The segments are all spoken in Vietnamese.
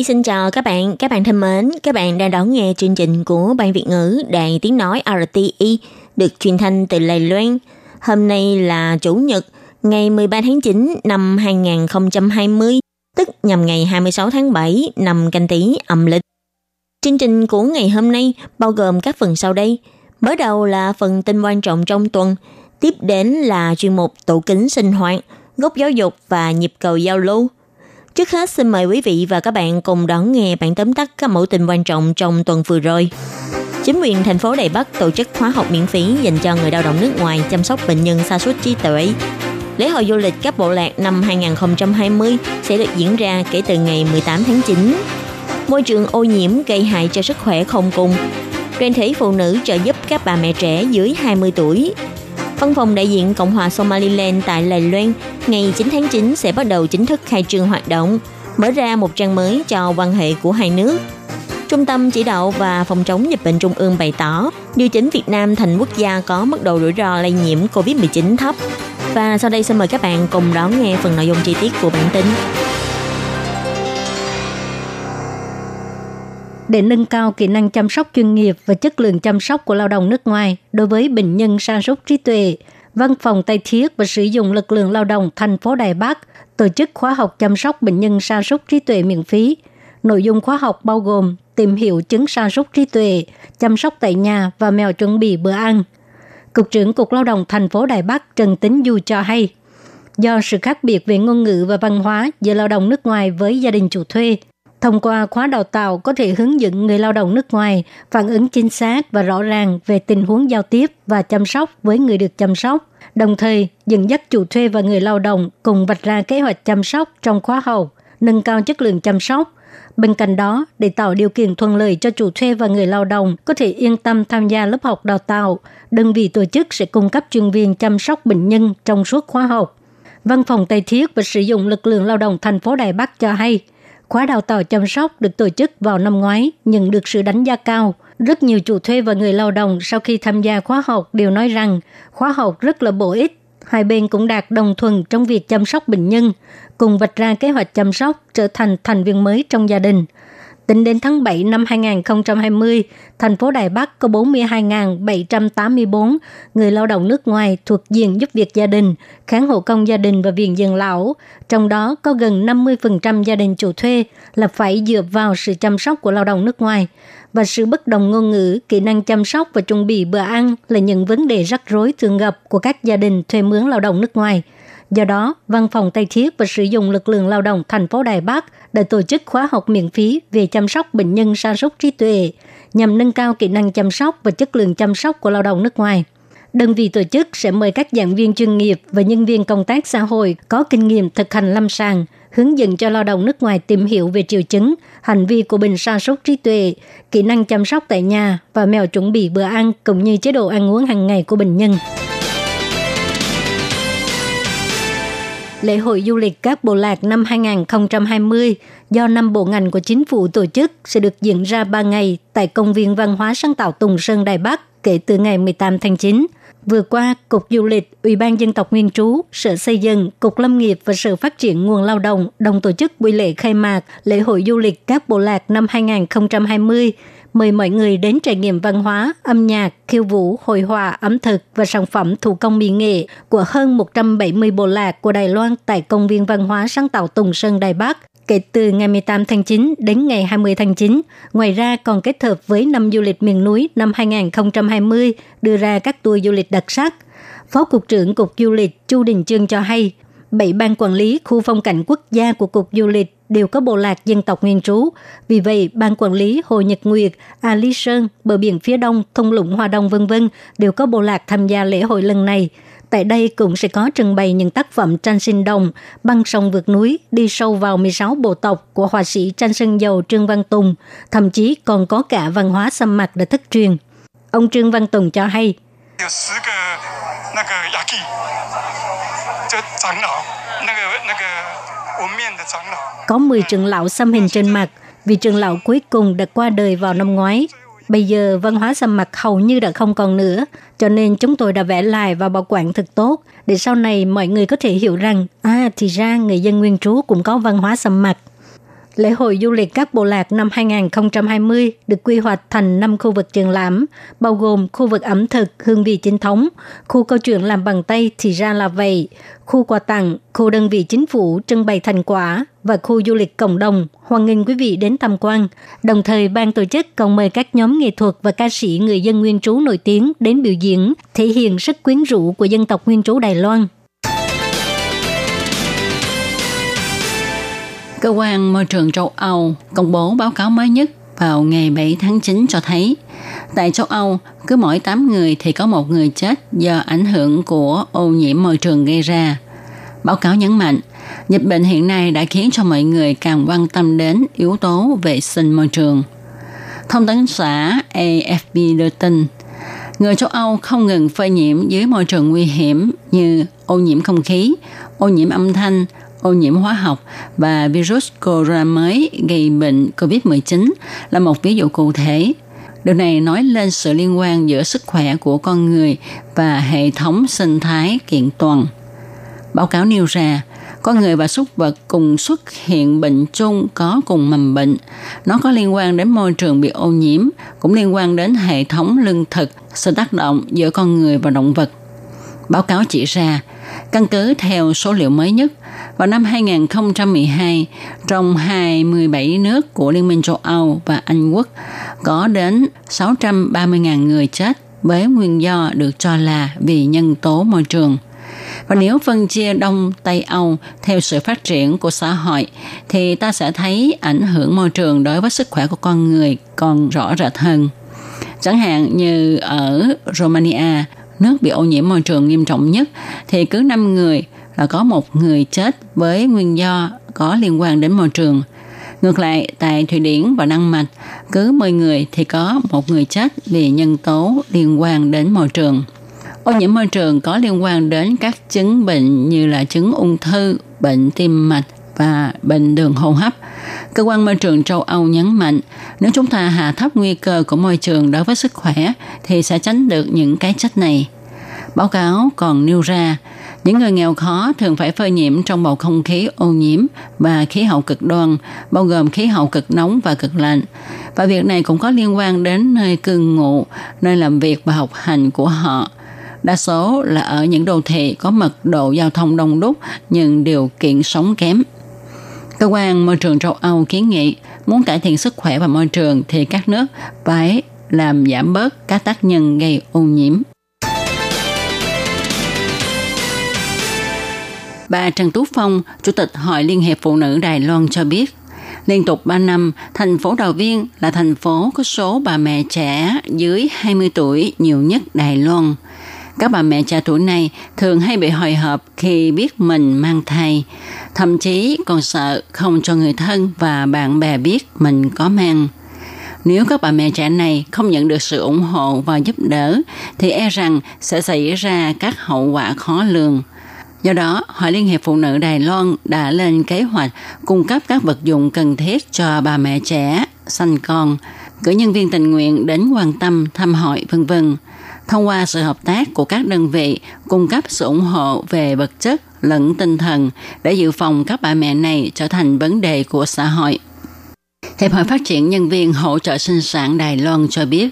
Nhi xin chào các bạn, các bạn thân mến, các bạn đang đón nghe chương trình của Ban Việt ngữ Đài Tiếng Nói RTI được truyền thanh từ Lài Loan. Hôm nay là Chủ nhật, ngày 13 tháng 9 năm 2020, tức nhằm ngày 26 tháng 7 năm canh tí âm lịch. Chương trình của ngày hôm nay bao gồm các phần sau đây. Mở đầu là phần tin quan trọng trong tuần, tiếp đến là chuyên mục tủ kính sinh hoạt, gốc giáo dục và nhịp cầu giao lưu. Trước hết, xin mời quý vị và các bạn cùng đón nghe bản tóm tắt các mẫu tin quan trọng trong tuần vừa rồi. Chính quyền thành phố Đài Bắc tổ chức khóa học miễn phí dành cho người lao động nước ngoài chăm sóc bệnh nhân sa sút trí tuệ. Lễ hội du lịch các bộ lạc năm 2020 sẽ được diễn ra kể từ ngày 18 tháng 9. Môi trường ô nhiễm gây hại cho sức khỏe không cùng. Đoàn thể phụ nữ trợ giúp các bà mẹ trẻ dưới 20 tuổi. Văn phòng đại diện Cộng hòa Somaliland tại Lài Loan ngày 9 tháng 9 sẽ bắt đầu chính thức khai trương hoạt động, mở ra một trang mới cho quan hệ của hai nước. Trung tâm Chỉ đạo và Phòng chống dịch bệnh Trung ương bày tỏ điều chỉnh Việt Nam thành quốc gia có mức độ rủi ro lây nhiễm COVID-19 thấp. Và sau đây xin mời các bạn cùng đón nghe phần nội dung chi tiết của bản tin. Để nâng cao kỹ năng chăm sóc chuyên nghiệp và chất lượng chăm sóc của lao động nước ngoài đối với bệnh nhân sa sút trí tuệ. Văn phòng Tây Thiết và sử dụng lực lượng lao động thành phố Đài Bắc tổ chức khóa học chăm sóc bệnh nhân sa sút trí tuệ miễn phí. Nội dung khóa học bao gồm tìm hiểu chứng sa sút trí tuệ, chăm sóc tại nhà và mèo chuẩn bị bữa ăn. Cục trưởng Cục Lao động thành phố Đài Bắc Trần Tính Du cho hay, do sự khác biệt về ngôn ngữ và văn hóa giữa lao động nước ngoài với gia đình chủ thuê – Thông qua khóa đào tạo có thể hướng dẫn người lao động nước ngoài phản ứng chính xác và rõ ràng về tình huống giao tiếp và chăm sóc với người được chăm sóc, đồng thời dẫn dắt chủ thuê và người lao động cùng vạch ra kế hoạch chăm sóc trong khóa học, nâng cao chất lượng chăm sóc. Bên cạnh đó, để tạo điều kiện thuận lợi cho chủ thuê và người lao động có thể yên tâm tham gia lớp học đào tạo, đơn vị tổ chức sẽ cung cấp chuyên viên chăm sóc bệnh nhân trong suốt khóa học. Văn phòng Tây Thiết và sử dụng lực lượng lao động thành phố Đài Bắc cho hay, Khóa đào tạo chăm sóc được tổ chức vào năm ngoái nhận được sự đánh giá cao. Rất nhiều chủ thuê và người lao động sau khi tham gia khóa học đều nói rằng khóa học rất là bổ ích. Hai bên cũng đạt đồng thuận trong việc chăm sóc bệnh nhân, cùng vạch ra kế hoạch chăm sóc trở thành thành viên mới trong gia đình – Tính đến tháng 7 năm 2020, thành phố Đài Bắc có 42.784 người lao động nước ngoài thuộc diện giúp việc gia đình, kháng hộ công gia đình và viện dưỡng lão. Trong đó có gần 50% gia đình chủ thuê là phải dựa vào sự chăm sóc của lao động nước ngoài. Và sự bất đồng ngôn ngữ, kỹ năng chăm sóc và chuẩn bị bữa ăn là những vấn đề rắc rối thường gặp của các gia đình thuê mướn lao động nước ngoài – Do đó, Văn phòng Tây Thiết và sử dụng lực lượng lao động thành phố Đài Bắc đã tổ chức khóa học miễn phí về chăm sóc bệnh nhân sa sút trí tuệ nhằm nâng cao kỹ năng chăm sóc và chất lượng chăm sóc của lao động nước ngoài. Đơn vị tổ chức sẽ mời các giảng viên chuyên nghiệp và nhân viên công tác xã hội có kinh nghiệm thực hành lâm sàng, hướng dẫn cho lao động nước ngoài tìm hiểu về triệu chứng, hành vi của bệnh sa sút trí tuệ, kỹ năng chăm sóc tại nhà và mèo chuẩn bị bữa ăn cũng như chế độ ăn uống hàng ngày của bệnh nhân. Lễ hội du lịch các bộ lạc năm 2020 do năm bộ ngành của chính phủ tổ chức sẽ được diễn ra 3 ngày tại Công viên Văn hóa sáng tạo Tùng Sơn Đài Bắc kể từ ngày 18 tháng 9. Vừa qua, Cục Du lịch, Ủy ban Dân tộc Nguyên trú, Sở Xây dựng, Cục Lâm nghiệp và Sở Phát triển Nguồn Lao động đồng tổ chức buổi lễ khai mạc lễ hội du lịch các bộ lạc năm 2020 mời mọi người đến trải nghiệm văn hóa, âm nhạc, khiêu vũ, hội họa, ẩm thực và sản phẩm thủ công mỹ nghệ của hơn 170 bộ lạc của Đài Loan tại Công viên Văn hóa sáng tạo Tùng Sơn Đài Bắc kể từ ngày 18 tháng 9 đến ngày 20 tháng 9. Ngoài ra còn kết hợp với năm du lịch miền núi năm 2020 đưa ra các tour du lịch đặc sắc. Phó Cục trưởng Cục Du lịch Chu Đình Trương cho hay, bảy ban quản lý khu phong cảnh quốc gia của Cục Du lịch đều có bộ lạc dân tộc nguyên trú. Vì vậy, ban quản lý Hồ Nhật Nguyệt, A Lý Sơn, bờ biển phía đông, thung lũng Hoa Đông vân vân đều có bộ lạc tham gia lễ hội lần này. Tại đây cũng sẽ có trưng bày những tác phẩm tranh sinh đồng, băng sông vượt núi, đi sâu vào 16 bộ tộc của họa sĩ tranh sơn dầu Trương Văn Tùng, thậm chí còn có cả văn hóa xăm mặt đã thất truyền. Ông Trương Văn Tùng cho hay, có 10 trưởng lão xăm hình trên mặt, vì trưởng lão cuối cùng đã qua đời vào năm ngoái. Bây giờ văn hóa xăm mặt hầu như đã không còn nữa, cho nên chúng tôi đã vẽ lại và bảo quản thật tốt để sau này mọi người có thể hiểu rằng à thì ra người dân nguyên trú cũng có văn hóa xăm mặt. Lễ hội du lịch các bộ lạc năm 2020 được quy hoạch thành 5 khu vực triển lãm, bao gồm khu vực ẩm thực, hương vị chính thống, khu câu chuyện làm bằng tay thì ra là vậy, khu quà tặng, khu đơn vị chính phủ trưng bày thành quả và khu du lịch cộng đồng. Hoan nghênh quý vị đến tham quan. Đồng thời, ban tổ chức còn mời các nhóm nghệ thuật và ca sĩ người dân nguyên trú nổi tiếng đến biểu diễn, thể hiện sức quyến rũ của dân tộc nguyên trú Đài Loan. Cơ quan Môi trường châu Âu công bố báo cáo mới nhất vào ngày 7 tháng 9 cho thấy, tại châu Âu, cứ mỗi 8 người thì có một người chết do ảnh hưởng của ô nhiễm môi trường gây ra. Báo cáo nhấn mạnh, dịch bệnh hiện nay đã khiến cho mọi người càng quan tâm đến yếu tố vệ sinh môi trường. Thông tấn xã AFP đưa tin, người châu Âu không ngừng phơi nhiễm dưới môi trường nguy hiểm như ô nhiễm không khí, ô nhiễm âm thanh, ô nhiễm hóa học và virus corona mới gây bệnh COVID-19 là một ví dụ cụ thể. Điều này nói lên sự liên quan giữa sức khỏe của con người và hệ thống sinh thái kiện toàn. Báo cáo nêu ra, con người và súc vật cùng xuất hiện bệnh chung có cùng mầm bệnh. Nó có liên quan đến môi trường bị ô nhiễm, cũng liên quan đến hệ thống lương thực, sự tác động giữa con người và động vật. Báo cáo chỉ ra, căn cứ theo số liệu mới nhất, vào năm 2012, trong 27 nước của Liên minh châu Âu và Anh Quốc, có đến 630.000 người chết với nguyên do được cho là vì nhân tố môi trường. Và nếu phân chia Đông Tây Âu theo sự phát triển của xã hội, thì ta sẽ thấy ảnh hưởng môi trường đối với sức khỏe của con người còn rõ rệt hơn. Chẳng hạn như ở Romania, nước bị ô nhiễm môi trường nghiêm trọng nhất, thì cứ 5 người Ờ, có một người chết với nguyên do có liên quan đến môi trường. Ngược lại, tại Thụy Điển và Đan Mạch, cứ 10 người thì có một người chết vì nhân tố liên quan đến môi trường. Ô nhiễm môi trường có liên quan đến các chứng bệnh như là chứng ung thư, bệnh tim mạch và bệnh đường hô hấp. Cơ quan môi trường châu Âu nhấn mạnh, nếu chúng ta hạ thấp nguy cơ của môi trường đối với sức khỏe thì sẽ tránh được những cái chết này. Báo cáo còn nêu ra, những người nghèo khó thường phải phơi nhiễm trong bầu không khí ô nhiễm và khí hậu cực đoan, bao gồm khí hậu cực nóng và cực lạnh. Và việc này cũng có liên quan đến nơi cư ngụ, nơi làm việc và học hành của họ. Đa số là ở những đô thị có mật độ giao thông đông đúc nhưng điều kiện sống kém. Cơ quan môi trường châu Âu kiến nghị muốn cải thiện sức khỏe và môi trường thì các nước phải làm giảm bớt các tác nhân gây ô nhiễm. Bà Trần Tú Phong, Chủ tịch Hội Liên hiệp Phụ nữ Đài Loan cho biết, liên tục 3 năm, thành phố Đào Viên là thành phố có số bà mẹ trẻ dưới 20 tuổi nhiều nhất Đài Loan. Các bà mẹ trẻ tuổi này thường hay bị hồi hộp khi biết mình mang thai, thậm chí còn sợ không cho người thân và bạn bè biết mình có mang. Nếu các bà mẹ trẻ này không nhận được sự ủng hộ và giúp đỡ, thì e rằng sẽ xảy ra các hậu quả khó lường – Do đó, Hội Liên hiệp Phụ nữ Đài Loan đã lên kế hoạch cung cấp các vật dụng cần thiết cho bà mẹ trẻ, sanh con, cử nhân viên tình nguyện đến quan tâm, thăm hỏi, vân vân. Thông qua sự hợp tác của các đơn vị cung cấp sự ủng hộ về vật chất lẫn tinh thần để dự phòng các bà mẹ này trở thành vấn đề của xã hội. Hiệp hội Phát triển Nhân viên Hỗ trợ Sinh sản Đài Loan cho biết,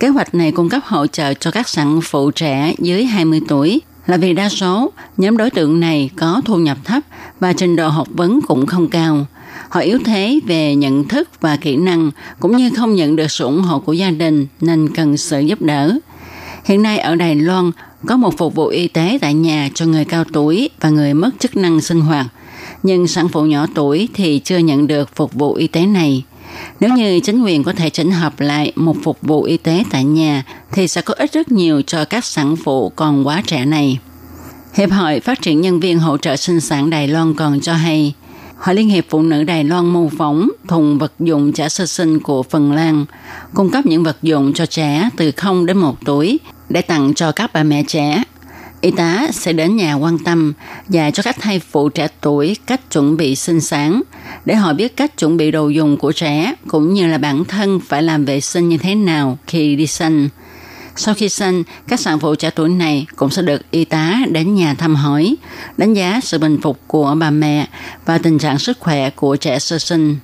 kế hoạch này cung cấp hỗ trợ cho các sản phụ trẻ dưới 20 tuổi là vì đa số, nhóm đối tượng này có thu nhập thấp và trình độ học vấn cũng không cao. Họ yếu thế về nhận thức và kỹ năng, cũng như không nhận được sự ủng hộ của gia đình nên cần sự giúp đỡ. Hiện nay ở Đài Loan có một phục vụ y tế tại nhà cho người cao tuổi và người mất chức năng sinh hoạt. Nhưng sản phụ nhỏ tuổi thì chưa nhận được phục vụ y tế này. Nếu như chính quyền có thể chỉnh hợp lại một phục vụ y tế tại nhà thì sẽ có ích rất nhiều cho các sản phụ còn quá trẻ này. Hiệp hội Phát triển Nhân viên Hỗ trợ Sinh sản Đài Loan còn cho hay, Hội Liên hiệp Phụ nữ Đài Loan mô phỏng thùng vật dụng trẻ sơ sinh của Phần Lan, cung cấp những vật dụng cho trẻ từ 0 đến 1 tuổi để tặng cho các bà mẹ trẻ. Y tá sẽ đến nhà quan tâm và cho các thai phụ trẻ tuổi cách chuẩn bị sinh sản để họ biết cách chuẩn bị đồ dùng của trẻ cũng như là bản thân phải làm vệ sinh như thế nào khi đi sinh. Sau khi sinh, các sản phụ trẻ tuổi này cũng sẽ được y tá đến nhà thăm hỏi, đánh giá sự bình phục của bà mẹ và tình trạng sức khỏe của trẻ sơ sinh.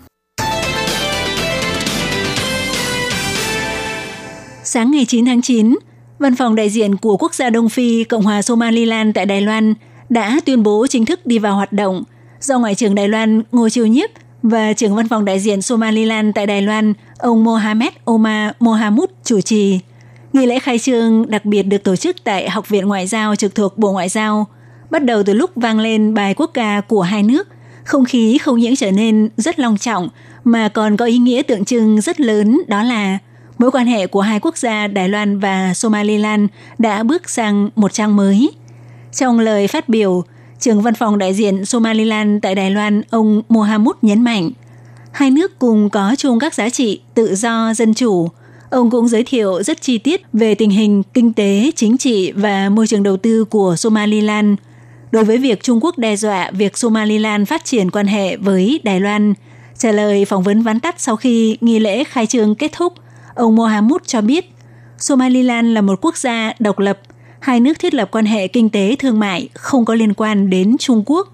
Sáng ngày 9 tháng 9, Văn phòng đại diện của quốc gia Đông Phi, Cộng hòa Somaliland tại Đài Loan đã tuyên bố chính thức đi vào hoạt động do Ngoại trưởng Đài Loan Ngô Chiêu Nhiếp và trưởng văn phòng đại diện Somaliland tại Đài Loan, ông Mohamed Omar Mohamud chủ trì. Nghi lễ khai trương đặc biệt được tổ chức tại Học viện Ngoại giao trực thuộc Bộ Ngoại giao. Bắt đầu từ lúc vang lên bài quốc ca của hai nước, không khí không những trở nên rất long trọng mà còn có ý nghĩa tượng trưng rất lớn đó là mối quan hệ của hai quốc gia Đài Loan và Somaliland đã bước sang một trang mới. Trong lời phát biểu, trưởng văn phòng đại diện Somaliland tại Đài Loan ông Mohamud nhấn mạnh, hai nước cùng có chung các giá trị tự do, dân chủ, Ông cũng giới thiệu rất chi tiết về tình hình kinh tế, chính trị và môi trường đầu tư của Somaliland. Đối với việc Trung Quốc đe dọa việc Somaliland phát triển quan hệ với Đài Loan, trả lời phỏng vấn vắn tắt sau khi nghi lễ khai trương kết thúc, ông Mohamud cho biết Somaliland là một quốc gia độc lập, hai nước thiết lập quan hệ kinh tế thương mại không có liên quan đến Trung Quốc.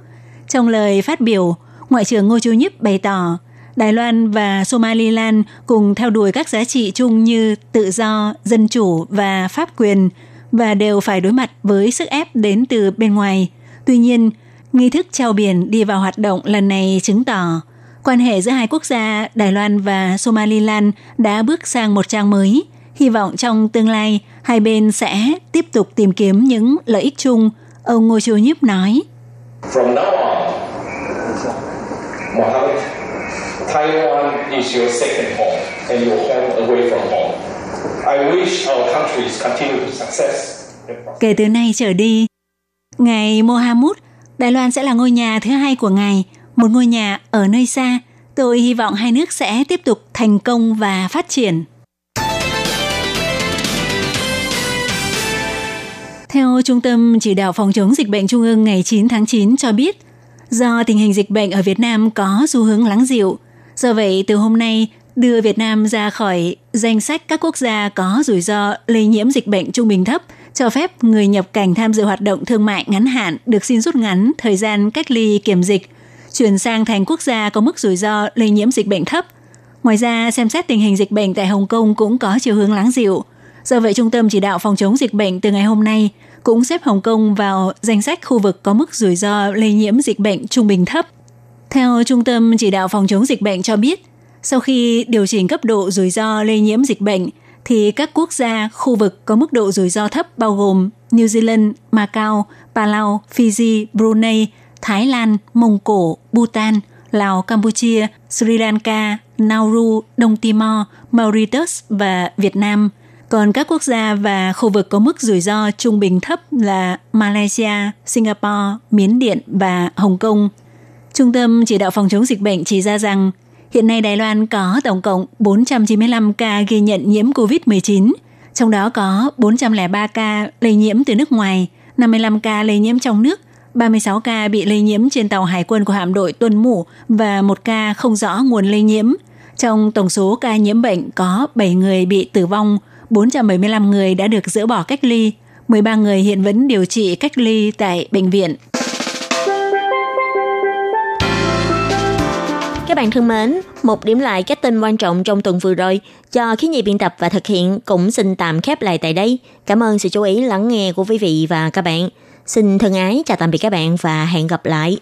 Trong lời phát biểu, Ngoại trưởng Ngô Chu Nhíp bày tỏ Đài Loan và Somaliland cùng theo đuổi các giá trị chung như tự do, dân chủ và pháp quyền và đều phải đối mặt với sức ép đến từ bên ngoài. Tuy nhiên, nghi thức treo biển đi vào hoạt động lần này chứng tỏ quan hệ giữa hai quốc gia Đài Loan và Somaliland đã bước sang một trang mới. Hy vọng trong tương lai, hai bên sẽ tiếp tục tìm kiếm những lợi ích chung, ông Ngô Chiêu Nhíp nói. From now on, Mohammed Taiwan is your second home and your home away from home. I wish our countries continue to success. Kể từ nay trở đi, Ngài Mohamud, Đài Loan sẽ là ngôi nhà thứ hai của Ngài, một ngôi nhà ở nơi xa. Tôi hy vọng hai nước sẽ tiếp tục thành công và phát triển. Theo Trung tâm Chỉ đạo Phòng chống dịch bệnh Trung ương ngày 9 tháng 9 cho biết, do tình hình dịch bệnh ở Việt Nam có xu hướng lắng dịu, Do vậy, từ hôm nay, đưa Việt Nam ra khỏi danh sách các quốc gia có rủi ro lây nhiễm dịch bệnh trung bình thấp, cho phép người nhập cảnh tham dự hoạt động thương mại ngắn hạn được xin rút ngắn thời gian cách ly kiểm dịch, chuyển sang thành quốc gia có mức rủi ro lây nhiễm dịch bệnh thấp. Ngoài ra, xem xét tình hình dịch bệnh tại Hồng Kông cũng có chiều hướng lắng dịu. Do vậy, Trung tâm Chỉ đạo Phòng chống dịch bệnh từ ngày hôm nay cũng xếp Hồng Kông vào danh sách khu vực có mức rủi ro lây nhiễm dịch bệnh trung bình thấp. Theo Trung tâm Chỉ đạo Phòng chống dịch bệnh cho biết, sau khi điều chỉnh cấp độ rủi ro lây nhiễm dịch bệnh, thì các quốc gia, khu vực có mức độ rủi ro thấp bao gồm New Zealand, Macau, Palau, Fiji, Brunei, Thái Lan, Mông Cổ, Bhutan, Lào, Campuchia, Sri Lanka, Nauru, Đông Timor, Mauritius và Việt Nam. Còn các quốc gia và khu vực có mức rủi ro trung bình thấp là Malaysia, Singapore, Miến Điện và Hồng Kông – Trung tâm Chỉ đạo Phòng chống dịch bệnh chỉ ra rằng hiện nay Đài Loan có tổng cộng 495 ca ghi nhận nhiễm COVID-19, trong đó có 403 ca lây nhiễm từ nước ngoài, 55 ca lây nhiễm trong nước, 36 ca bị lây nhiễm trên tàu hải quân của hạm đội Tuần Mũ và một ca không rõ nguồn lây nhiễm. Trong tổng số ca nhiễm bệnh có 7 người bị tử vong, 475 người đã được dỡ bỏ cách ly, 13 người hiện vẫn điều trị cách ly tại bệnh viện. Các bạn thân mến, một điểm lại các tin quan trọng trong tuần vừa rồi cho khí nhị biên tập và thực hiện cũng xin tạm khép lại tại đây. Cảm ơn sự chú ý lắng nghe của quý vị và các bạn. Xin thân ái chào tạm biệt các bạn và hẹn gặp lại.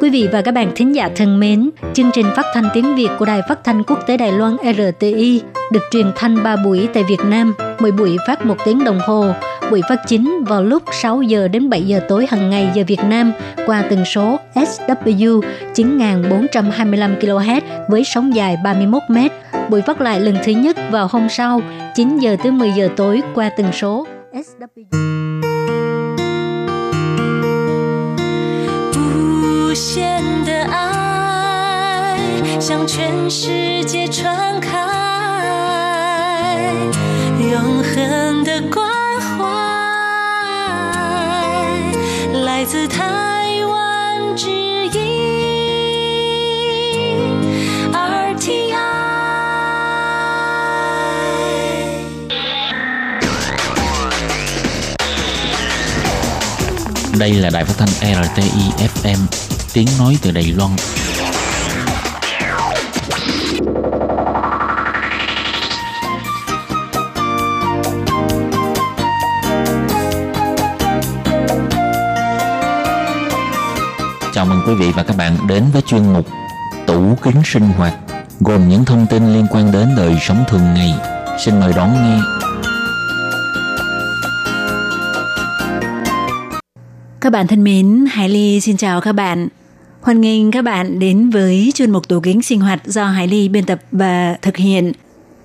Quý vị và các bạn thính giả thân mến, chương trình phát thanh tiếng Việt của Đài Phát thanh Quốc tế Đài Loan RTI được truyền thanh 3 buổi tại Việt Nam, mỗi buổi phát một tiếng đồng hồ buổi phát chính vào lúc 6 giờ đến 7 giờ tối hàng ngày giờ Việt Nam qua tần số SW 9425 kHz với sóng dài 31 m. Buổi phát lại lần thứ nhất vào hôm sau 9 giờ tới 10 giờ tối qua tần số SW. 无限的爱向全世界传开， 永恒的关怀来自台湾之音 RTI。 Đây là đài phát thanh RTI FM, tiếng nói từ Đài Loan. Quý vị và các bạn đến với chuyên mục Tủ kính sinh hoạt gồm những thông tin liên quan đến đời sống thường ngày. Xin mời đón nghe. Các bạn thân mến, Hải Ly xin chào các bạn. Hoan nghênh các bạn đến với chuyên mục tủ kính sinh hoạt do Hải Ly biên tập và thực hiện.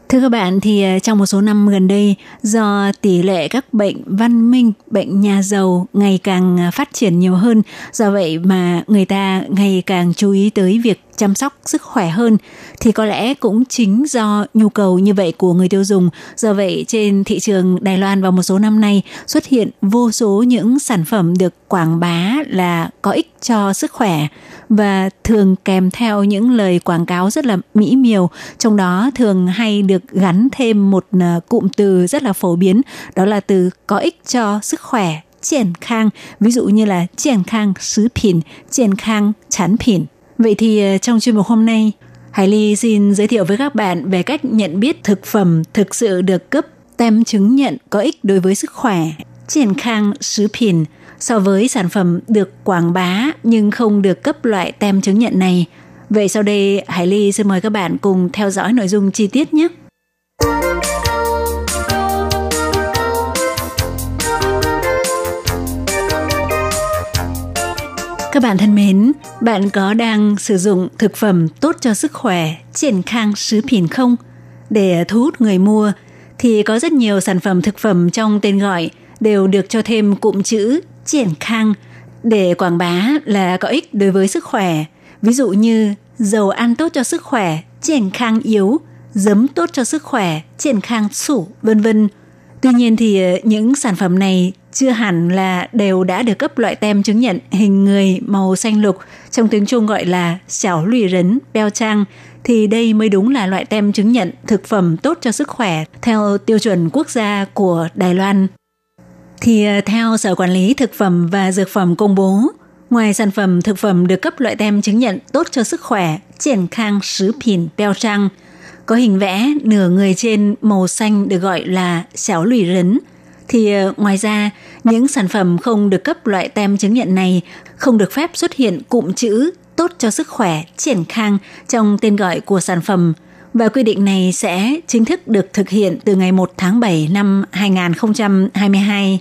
Thưa các bạn, thì à, trong một số năm gần đây, do tỷ lệ các bệnh văn minh, bệnh nhà giàu ngày càng à, phát triển nhiều hơn, do vậy mà người ta ngày càng chú ý tới việc chăm sóc sức khỏe hơn thì có lẽ cũng chính do nhu cầu như vậy của người tiêu dùng. Do vậy trên thị trường Đài Loan vào một số năm nay xuất hiện vô số những sản phẩm được quảng bá là có ích cho sức khỏe và thường kèm theo những lời quảng cáo rất là mỹ miều. Trong đó thường hay được gắn thêm một à, cụm từ rất là phổ biến. Đó là từ có ích cho sức khỏe, triển khang. Ví dụ như là triển khang sứ phìn, triển khang chán phìn. Vậy thì à, trong chuyên mục hôm nay, Hải Ly xin giới thiệu với các bạn về cách nhận biết thực phẩm thực sự được cấp tem chứng nhận có ích đối với sức khỏe, triển khang sứ phìn so với sản phẩm được quảng bá nhưng không được cấp loại tem chứng nhận này. Vậy sau đây Hải Ly xin mời các bạn cùng theo dõi nội dung chi tiết nhé. Các bạn thân mến, bạn có đang sử dụng thực phẩm tốt cho sức khỏe, triển khang sứ phìn không? Để thu hút người mua thì có rất nhiều sản phẩm thực phẩm trong tên gọi đều được cho thêm cụm chữ triển khang để quảng bá là có ích đối với sức khỏe. Ví dụ như dầu ăn tốt cho sức khỏe, triển khang yếu, giấm tốt cho sức khỏe, triển khang sủ, vân vân. Tuy nhiên thì ờ, những sản phẩm này chưa hẳn là đều đã được cấp loại tem chứng nhận hình người màu xanh lục, trong tiếng Trung gọi là xảo lùi rấn, beo trang, thì đây mới đúng là loại tem chứng nhận thực phẩm tốt cho sức khỏe theo tiêu chuẩn quốc gia của Đài Loan. Thì ờ, theo Sở Quản lý Thực phẩm và Dược phẩm công bố, ngoài sản phẩm thực phẩm được cấp loại tem chứng nhận tốt cho sức khỏe, triển khang sứ 品 beo trang, có hình vẽ nửa người trên màu xanh được gọi là xéo lùi rấn, thì ờ, ngoài ra những sản phẩm không được cấp loại tem chứng nhận này không được phép xuất hiện cụm chữ tốt cho sức khỏe triển khang trong tên gọi của sản phẩm và quy định này sẽ chính thức được thực hiện từ ngày 1 tháng 7 năm 2022.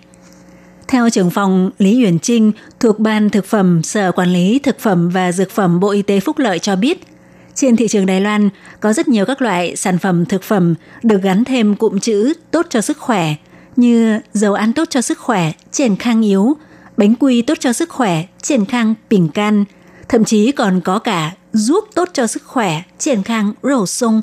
Theo trưởng phòng Lý Uyển Trinh thuộc Ban Thực phẩm Sở Quản lý Thực phẩm và Dược phẩm Bộ Y tế Phúc Lợi cho biết, trên thị trường Đài Loan có rất nhiều các loại sản phẩm thực phẩm được gắn thêm cụm chữ tốt cho sức khỏe như dầu ăn tốt cho sức khỏe, triển khang yếu, bánh quy tốt cho sức khỏe, triển khang bình can, thậm chí còn có cả giúp tốt cho sức khỏe, triển khang rổ sung.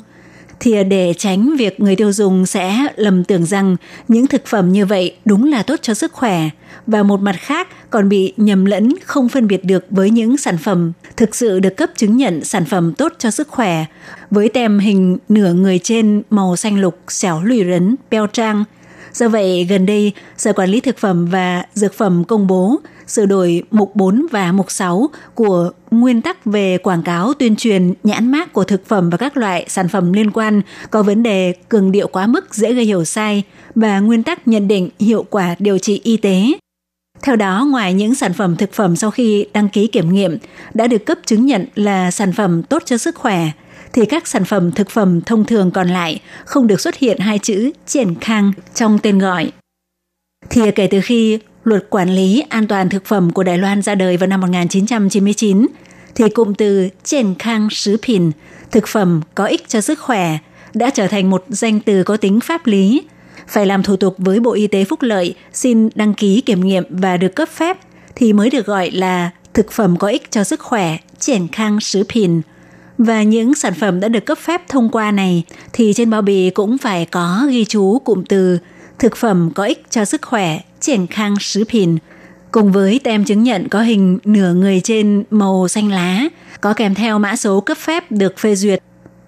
Thì để tránh việc người tiêu dùng sẽ lầm tưởng rằng những thực phẩm như vậy đúng là tốt cho sức khỏe. Và một mặt khác còn bị nhầm lẫn không phân biệt được với những sản phẩm thực sự được cấp chứng nhận sản phẩm tốt cho sức khỏe. Với tem hình nửa người trên màu xanh lục xẻo lùi rấn, beo trang – Do vậy, gần đây, Sở Quản lý Thực phẩm và Dược phẩm công bố sửa đổi mục 4 và mục 6 của nguyên tắc về quảng cáo tuyên truyền nhãn mác của thực phẩm và các loại sản phẩm liên quan có vấn đề cường điệu quá mức dễ gây hiểu sai và nguyên tắc nhận định hiệu quả điều trị y tế. Theo đó, ngoài những sản phẩm thực phẩm sau khi đăng ký kiểm nghiệm đã được cấp chứng nhận là sản phẩm tốt cho sức khỏe, thì các sản phẩm thực phẩm thông thường còn lại không được xuất hiện hai chữ triển khang trong tên gọi. Thì kể từ khi luật quản lý an toàn thực phẩm của Đài Loan ra đời vào năm 1999, thì cụm từ triển khang sứ phìn, thực phẩm có ích cho sức khỏe, đã trở thành một danh từ có tính pháp lý, phải làm thủ tục với Bộ Y tế Phúc Lợi xin đăng ký kiểm nghiệm và được cấp phép thì mới được gọi là thực phẩm có ích cho sức khỏe, triển khang sứ phìn. Và những sản phẩm đã được cấp phép thông qua này thì trên bao bì cũng phải có ghi chú cụm từ thực phẩm có ích cho sức khỏe, triển khang sứ phìn, cùng với tem chứng nhận có hình nửa người trên màu xanh lá, có kèm theo mã số cấp phép được phê duyệt.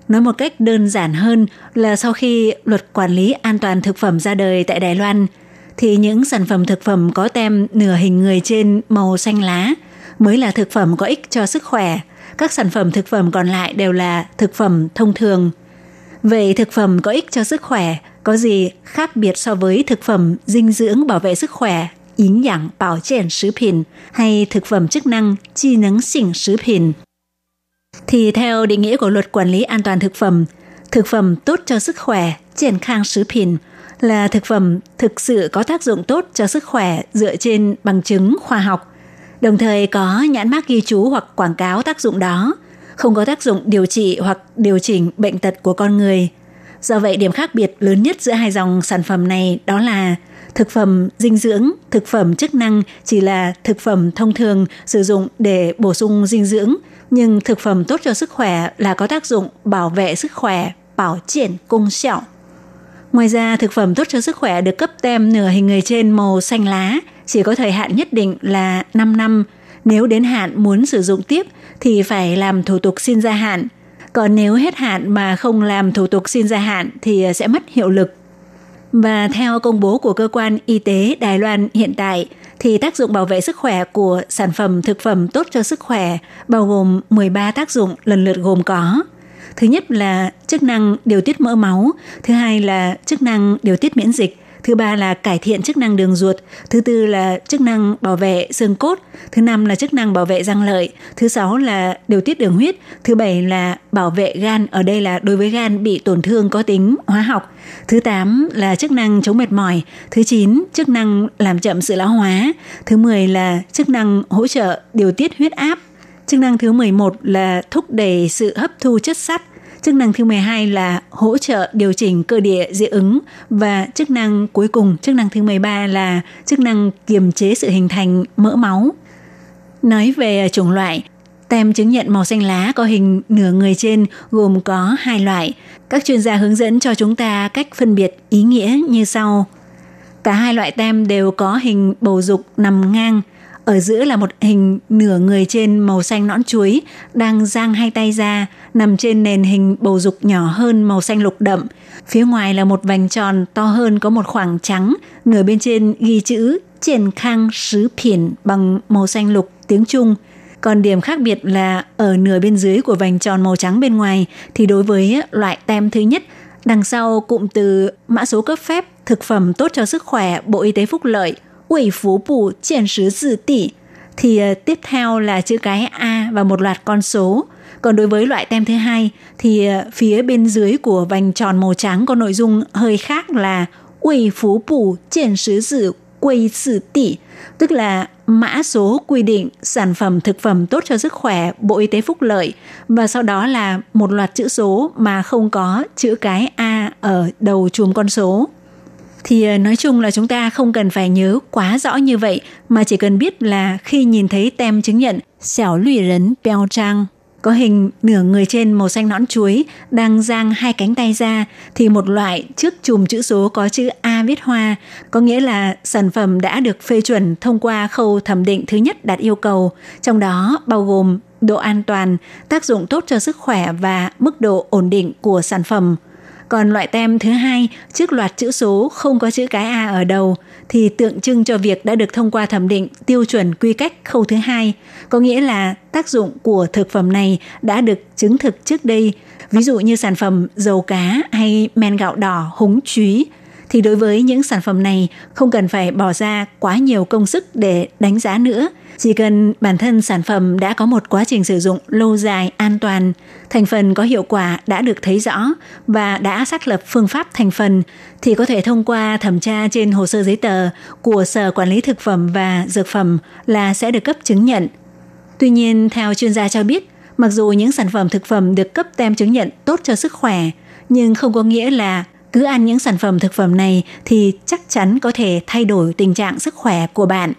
Nói một cách đơn giản hơn là sau khi luật quản lý an toàn thực phẩm ra đời tại Đài Loan, thì những sản phẩm thực phẩm có tem nửa hình người trên màu xanh lá mới là thực phẩm có ích cho sức khỏe. Các sản phẩm thực phẩm còn lại đều là thực phẩm thông thường. Vậy thực phẩm có ích cho sức khỏe có gì khác biệt so với thực phẩm dinh dưỡng bảo vệ sức khỏe, yến dạng bảo triển sứ phẩm hay thực phẩm chức năng chi nắng xỉn sứ phẩm. Thì theo định nghĩa của luật quản lý an toàn thực phẩm, thực phẩm tốt cho sức khỏe, triển khang sứ phẩm là thực phẩm thực sự có tác dụng tốt cho sức khỏe dựa trên bằng chứng khoa học, đồng thời có nhãn mác ghi chú hoặc quảng cáo tác dụng đó, không có tác dụng điều trị hoặc điều chỉnh bệnh tật của con người, Do vậy, điểm khác biệt lớn nhất giữa hai dòng sản phẩm này đó là thực phẩm dinh dưỡng, thực phẩm chức năng chỉ là thực phẩm thông thường sử dụng để bổ sung dinh dưỡng, nhưng thực phẩm tốt cho sức khỏe là có tác dụng bảo vệ sức khỏe, bảo triển công xẻo. Ngoài ra, thực phẩm tốt cho sức khỏe được cấp tem nửa hình người trên màu xanh lá, chỉ có thời hạn nhất định là 5 năm. Nếu đến hạn muốn sử dụng tiếp thì phải làm thủ tục xin gia hạn. Còn nếu hết hạn mà không làm thủ tục xin gia hạn thì ờ, sẽ mất hiệu lực. Và theo công bố của cơ quan y tế Đài Loan hiện tại, thì tác dụng bảo vệ sức khỏe của sản phẩm thực phẩm tốt cho sức khỏe bao gồm 13 tác dụng lần lượt gồm có Thứ nhất là chức năng điều tiết mỡ máu, thứ hai là chức năng điều tiết miễn dịch, thứ ba là cải thiện chức năng đường ruột, thứ tư là chức năng bảo vệ xương cốt, thứ năm là chức năng bảo vệ răng lợi, thứ sáu là điều tiết đường huyết, thứ bảy là bảo vệ gan, ở đây là đối với gan bị tổn thương có tính hóa học, thứ tám là chức năng chống mệt mỏi, thứ chín chức năng làm chậm sự lão hóa, thứ mười là chức năng hỗ trợ điều tiết huyết áp, Chức năng thứ 11 là thúc đẩy sự hấp thu chất sắt. Chức năng thứ 12 là hỗ trợ điều chỉnh cơ địa dị ứng và chức năng cuối cùng, chức năng thứ 13 là chức năng kiềm chế sự hình thành mỡ máu. Nói về chủng loại, tem chứng nhận màu xanh lá có hình nửa người trên gồm có hai loại. Các chuyên gia hướng dẫn cho chúng ta cách phân biệt ý nghĩa như sau. Cả hai loại tem đều có hình bầu dục nằm ngang – ở giữa là một hình nửa người trên màu xanh nõn chuối, đang giang hai tay ra, nằm trên nền hình bầu dục nhỏ hơn màu xanh lục đậm. Phía ngoài là một vành tròn to hơn có một khoảng trắng, nửa bên trên ghi chữ triển khang sứ phiển bằng màu xanh lục tiếng Trung. Còn điểm khác biệt là ở nửa bên dưới của vành tròn màu trắng bên ngoài thì đối với loại tem thứ nhất, đằng sau cụm từ mã số cấp phép thực phẩm tốt cho sức khỏe Bộ Y tế Phúc Lợi – Ủy Phú Bù Triển Sứ Dự Tỷ thì ờ, tiếp theo là chữ cái A và một loạt con số. Còn đối với loại tem thứ hai thì ờ, phía bên dưới của vành tròn màu trắng có nội dung hơi khác là Ủy Phú Bù Triển Sứ Dự Quây Sự Tỷ, tức là mã số quy định sản phẩm thực phẩm tốt cho sức khỏe Bộ Y tế Phúc Lợi. Và sau đó là một loạt chữ số mà không có chữ cái A ở đầu chùm con số thì ờ, nói chung là chúng ta không cần phải nhớ quá rõ như vậy mà chỉ cần biết là khi nhìn thấy tem chứng nhận xẻo lụy rấn beo trang có hình nửa người trên màu xanh nõn chuối đang giang hai cánh tay ra thì một loại trước chùm chữ số có chữ A viết hoa, có nghĩa là sản phẩm đã được phê chuẩn thông qua khâu thẩm định thứ nhất đạt yêu cầu, trong đó bao gồm độ an toàn, tác dụng tốt cho sức khỏe và mức độ ổn định của sản phẩm. Còn loại tem thứ hai, trước loạt chữ số không có chữ cái A ở đầu thì tượng trưng cho việc đã được thông qua thẩm định tiêu chuẩn quy cách khâu thứ hai, có nghĩa là tác dụng của thực phẩm này đã được chứng thực trước đây, ví dụ như sản phẩm dầu cá hay men gạo đỏ húng chúy thì đối với những sản phẩm này không cần phải bỏ ra quá nhiều công sức để đánh giá nữa. Chỉ cần bản thân sản phẩm đã có một quá trình sử dụng lâu dài, an toàn, thành phần có hiệu quả đã được thấy rõ và đã xác lập phương pháp thành phần thì có thể thông qua thẩm tra trên hồ sơ giấy tờ của Sở Quản lý Thực phẩm và Dược phẩm là sẽ được cấp chứng nhận. Tuy nhiên, theo chuyên gia cho biết, mặc dù những sản phẩm thực phẩm được cấp tem chứng nhận tốt cho sức khỏe, nhưng không có nghĩa là cứ ăn những sản phẩm thực phẩm này thì chắc chắn có thể thay đổi tình trạng sức khỏe của bạn.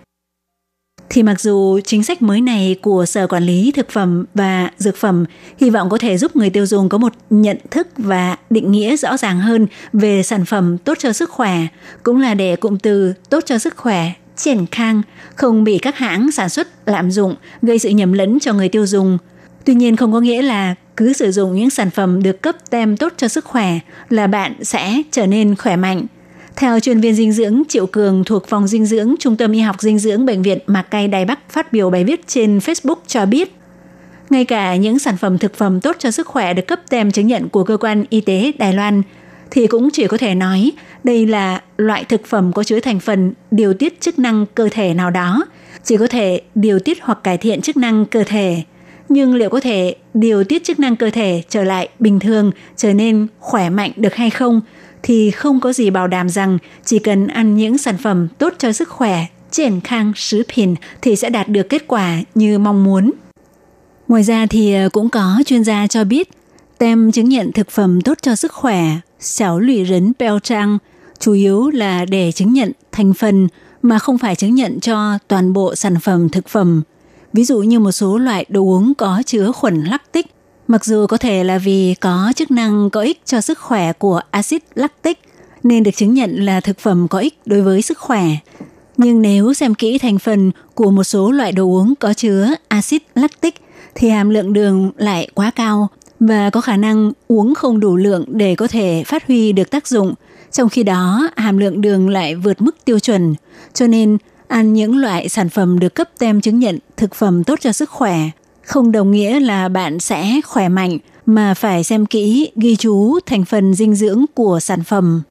Thì mặc dù chính sách mới này của Sở Quản lý Thực phẩm và Dược phẩm hy vọng có thể giúp người tiêu dùng có một nhận thức và định nghĩa rõ ràng hơn về sản phẩm tốt cho sức khỏe, cũng là để cụm từ tốt cho sức khỏe triển khang không bị các hãng sản xuất lạm dụng gây sự nhầm lẫn cho người tiêu dùng. Tuy nhiên không có nghĩa là cứ sử dụng những sản phẩm được cấp tem tốt cho sức khỏe là bạn sẽ trở nên khỏe mạnh. Theo chuyên viên dinh dưỡng Triệu Cường thuộc phòng dinh dưỡng Trung tâm Y học dinh dưỡng Bệnh viện Mạc Cay Đài Bắc phát biểu bài viết trên Facebook cho biết, ngay cả những sản phẩm thực phẩm tốt cho sức khỏe được cấp tem chứng nhận của cơ quan y tế Đài Loan thì cũng chỉ có thể nói đây là loại thực phẩm có chứa thành phần điều tiết chức năng cơ thể nào đó, chỉ có thể điều tiết hoặc cải thiện chức năng cơ thể. Nhưng liệu có thể điều tiết chức năng cơ thể trở lại bình thường, trở nên khỏe mạnh được hay không thì không có gì bảo đảm rằng chỉ cần ăn những sản phẩm tốt cho sức khỏe, triển khang sứ phìn thì sẽ đạt được kết quả như mong muốn. Ngoài ra thì ờ, cũng có chuyên gia cho biết tem chứng nhận thực phẩm tốt cho sức khỏe, xảo lụy rấn beo trang, chủ yếu là để chứng nhận thành phần mà không phải chứng nhận cho toàn bộ sản phẩm thực phẩm. Ví dụ như một số loại đồ uống có chứa khuẩn lactic Mặc dù có thể là vì có chức năng có ích cho sức khỏe của axit lactic nên được chứng nhận là thực phẩm có ích đối với sức khỏe. Nhưng nếu xem kỹ thành phần của một số loại đồ uống có chứa axit lactic thì hàm lượng đường lại quá cao và có khả năng uống không đủ lượng để có thể phát huy được tác dụng. Trong khi đó, hàm lượng đường lại vượt mức tiêu chuẩn, cho nên ăn những loại sản phẩm được cấp tem chứng nhận thực phẩm tốt cho sức khỏe không đồng nghĩa là bạn sẽ khỏe mạnh mà phải xem kỹ ghi chú thành phần dinh dưỡng của sản phẩm.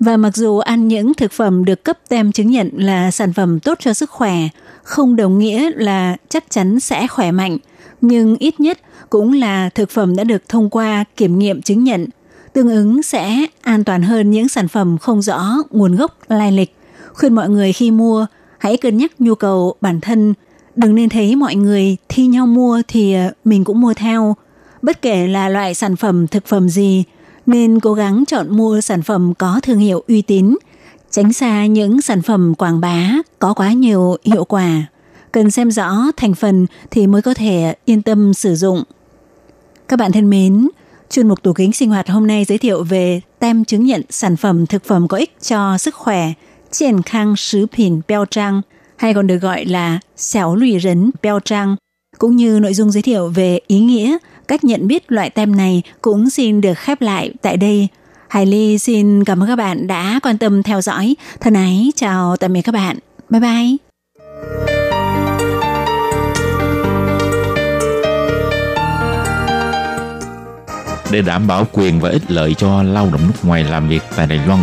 Và mặc dù ăn những thực phẩm được cấp tem chứng nhận là sản phẩm tốt cho sức khỏe, không đồng nghĩa là chắc chắn sẽ khỏe mạnh, nhưng ít nhất cũng là thực phẩm đã được thông qua kiểm nghiệm chứng nhận, tương ứng sẽ an toàn hơn những sản phẩm không rõ nguồn gốc lai lịch. Khuyên mọi người khi mua, hãy cân nhắc nhu cầu bản thân đừng nên thấy mọi người thi nhau mua thì ờ, mình cũng mua theo. Bất kể là loại sản phẩm thực phẩm gì, nên cố gắng chọn mua sản phẩm có thương hiệu uy tín, tránh xa những sản phẩm quảng bá có quá nhiều hiệu quả. Cần xem rõ thành phần thì mới có thể yên tâm sử dụng. Các bạn thân mến, chuyên mục tủ kính sinh hoạt hôm nay giới thiệu về tem chứng nhận sản phẩm thực phẩm có ích cho sức khỏe, Triển Khang Sứ Phìn Beo hay còn được gọi là xẻo Lùi Rấn Beo Trang, cũng như nội dung giới thiệu về ý nghĩa, cách nhận biết loại tem này cũng xin được khép lại tại đây. Hải Ly xin cảm ơn các bạn đã quan tâm theo dõi. Thân ái chào tạm biệt các bạn. Bye bye. Để đảm bảo quyền và ích lợi cho lao động nước ngoài làm việc tại Đài Loan,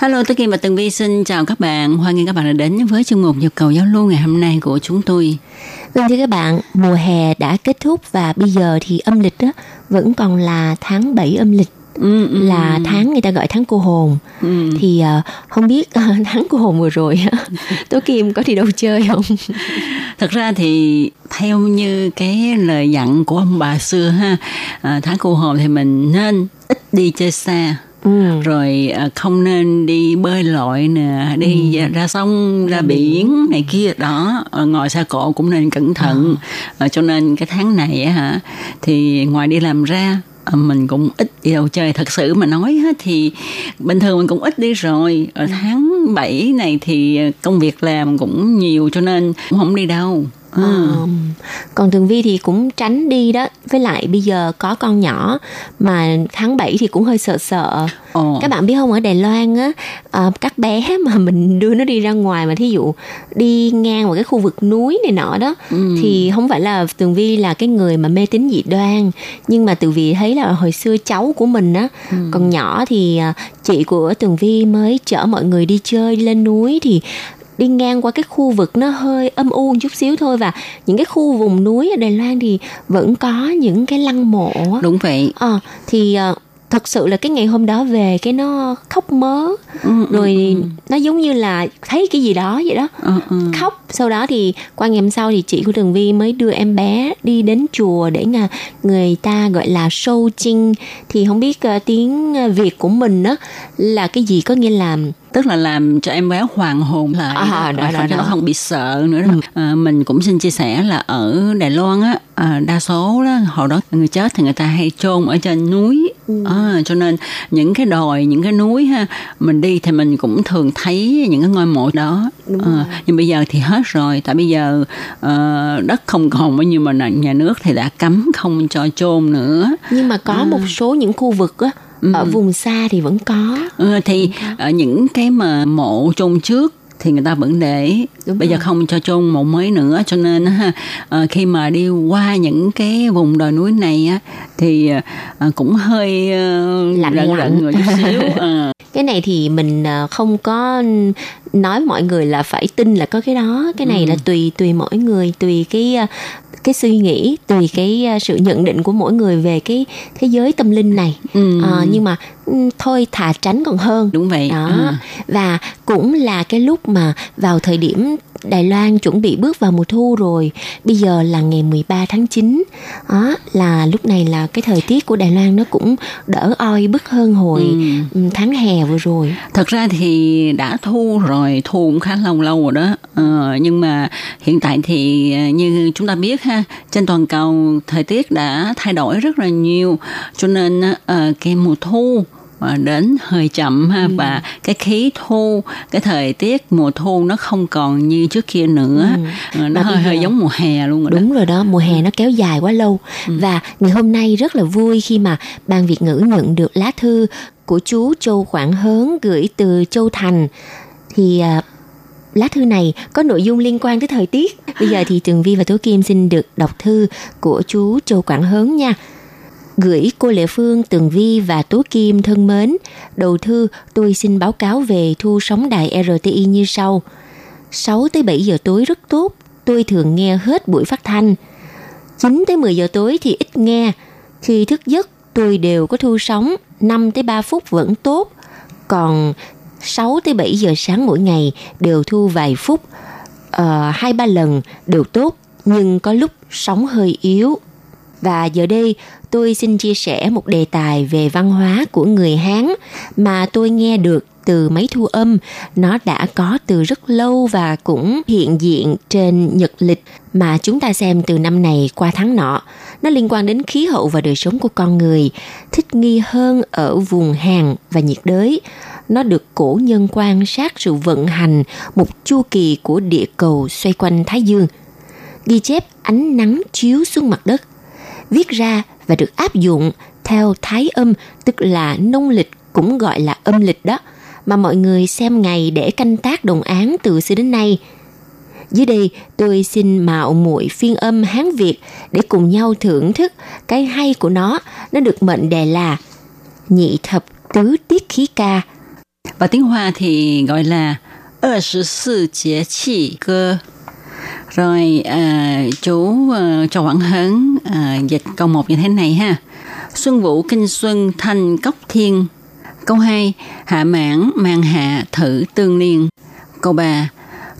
Hello, Tố Kim và Tường Vi xin chào các bạn. Hoan nghênh các bạn đã đến với chuyên mục Nhịp cầu giao lưu ngày hôm nay của chúng tôi. Vâng thưa các bạn, mùa hè đã kết thúc và bây giờ thì âm lịch đó vẫn còn là tháng 7 âm lịch Ừ, ừ, là tháng người ta gọi tháng cô hồn. ừ. Thì ờ, không biết ờ, tháng cô hồn vừa rồi Tố Kim có đi đâu chơi không? Thật ra thì theo như cái lời dặn của ông bà xưa ha, à, tháng cô hồn thì mình nên ít đi chơi xa. Ừ. rồi à, không nên đi bơi lội nè đi ra sông ra biển. này kia đó. Ờ, ngồi xa cổ cũng nên cẩn thận. Ờ, cho nên cái tháng này á hả thì ngoài đi làm ra mình cũng ít đi đâu chơi. Thật sự mà nói á, thì bình thường mình cũng ít đi rồi. Ở tháng 7 này thì công việc làm cũng nhiều cho nên cũng không đi đâu ừ. Ờ, còn Tường Vi thì cũng tránh đi đó Với lại bây giờ có con nhỏ Mà tháng 7 thì cũng hơi sợ sợ Ồ. Các bạn biết không ở Đài Loan á ờ, Các bé mà mình đưa nó đi ra ngoài Mà thí dụ đi ngang vào cái khu vực núi này nọ đó Ừ. Thì không phải là Tường Vi là cái người mà mê tín dị đoan Nhưng mà Tường Vi thấy là hồi xưa cháu của mình á Ừ. Còn nhỏ thì à, chị của Tường Vi mới chở mọi người đi chơi đi lên núi Thì đi ngang qua cái khu vực nó hơi âm u một chút xíu thôi và những cái khu vùng núi ở Đài Loan thì vẫn có những cái lăng mộ đúng vậy. Ờ, thì ờ, thật sự là cái ngày hôm đó về cái nó khóc mớ. Ừ, ừ, rồi nó giống như là thấy cái gì đó vậy đó. Ừ, ừ. khóc. Sau đó thì qua ngày hôm sau thì chị của Tường Vi mới đưa em bé đi đến chùa để nga người ta gọi là sâu chinh thì không biết ờ, tiếng Việt của mình á là cái gì? Có nghĩa là tức là làm cho em bé hoàn hồn lại À, đó, đó, cho đó. nó không bị sợ nữa đó. À, mình cũng xin chia sẻ là ở Đài Loan á à, đa số đó hồi đó người chết thì người ta hay chôn ở trên núi à, cho nên những cái đồi những cái núi ha mình đi thì mình cũng thường thấy những cái ngôi mộ đó à, nhưng bây giờ thì hết rồi tại bây giờ ờ, đất không còn bao nhiêu mà nhà nước thì đã cấm không cho chôn nữa nhưng mà có À. một số những khu vực á ở vùng xa thì vẫn có. Ừ, thì ở những cái mà mộ chôn trước thì người ta vẫn để. Đúng bây giờ rồi. không cho chôn mộ mới nữa cho nên ha ờ, khi mà đi qua những cái vùng đồi núi này á thì ờ, cũng hơi ờ, Lạnh. rợn người chút xíu Ờ. cái này thì mình ờ, không có nói mọi người là phải tin là có cái đó. Cái này là tùy tùy mỗi người tùy cái ờ, cái suy nghĩ tùy cái ờ, sự nhận định của mỗi người về cái thế giới tâm linh này. Ừ. Ờ, nhưng mà ừ, thôi thà tránh còn hơn. Đúng vậy. Đó. Ờ. và cũng là cái lúc mà vào thời điểm Đài Loan chuẩn bị bước vào mùa thu rồi bây giờ là ngày 13 tháng 9 đó là lúc này là cái thời tiết của Đài Loan nó cũng đỡ oi bức hơn hồi ừ, tháng hè vừa rồi Thật ra thì đã thu rồi, thu cũng khá lâu lâu rồi đó. Ờ, nhưng mà hiện tại thì ờ, như chúng ta biết ha, trên toàn cầu thời tiết đã thay đổi rất là nhiều. Cho nên ờ, cái mùa thu đến hơi chậm ha và cái khí thu cái thời tiết mùa thu nó không còn như trước kia nữa Ờ, nó hơi hơi giống mùa hè luôn rồi đó Đúng rồi đó, mùa hè nó kéo dài quá lâu. Và ngày hôm nay rất là vui khi mà Ban Việt ngữ nhận được lá thư của chú Châu Quảng Hớn gửi từ Châu Thành. Thì à, lá thư này có nội dung liên quan tới thời tiết. Bây giờ thì Tường Vi và Tố Kim xin được đọc thư của chú Châu Quảng Hớn nha. Gửi cô Lệ Phương, Tường Vi và Tố Kim thân mến. Đầu thư tôi xin báo cáo về thu sóng đài RTI như sau. 6 tới 7 giờ tối rất tốt, tôi thường nghe hết buổi phát thanh. 9 tới 10 giờ tối thì ít nghe. Khi thức giấc tôi đều có thu sóng 5 tới 3 phút vẫn tốt. Còn 6 tới 7 giờ sáng mỗi ngày đều thu vài phút. uh, 2 3 lần đều tốt nhưng có lúc sóng hơi yếu. Và giờ đây tôi xin chia sẻ một đề tài về văn hóa của người Hán mà tôi nghe được từ máy thu âm. Nó đã có từ rất lâu và cũng hiện diện trên nhật lịch mà chúng ta xem từ năm này qua tháng nọ. Nó liên quan đến khí hậu và đời sống của con người, thích nghi hơn ở vùng hàng và nhiệt đới. Nó được cổ nhân quan sát sự vận hành một chu kỳ của địa cầu xoay quanh Thái Dương. Ghi chép ánh nắng chiếu xuống mặt đất viết ra và được áp dụng theo thái âm tức là nông lịch cũng gọi là âm lịch đó mà mọi người xem ngày để canh tác đồng án từ xưa đến nay. Dưới đây tôi xin mạo muội phiên âm Hán Việt để cùng nhau thưởng thức cái hay của nó. Nó được mệnh đề là nhị thập tứ tiết khí ca. và tiếng Hoa thì gọi là 24 节气歌rồi à, chú à, Châu Quảng Hấn à, dịch câu một như thế này ha. Xuân Vũ Kinh Xuân Thanh Cốc Thiên. Câu 2 Hạ mãn mang hạ thử tương liên Câu 3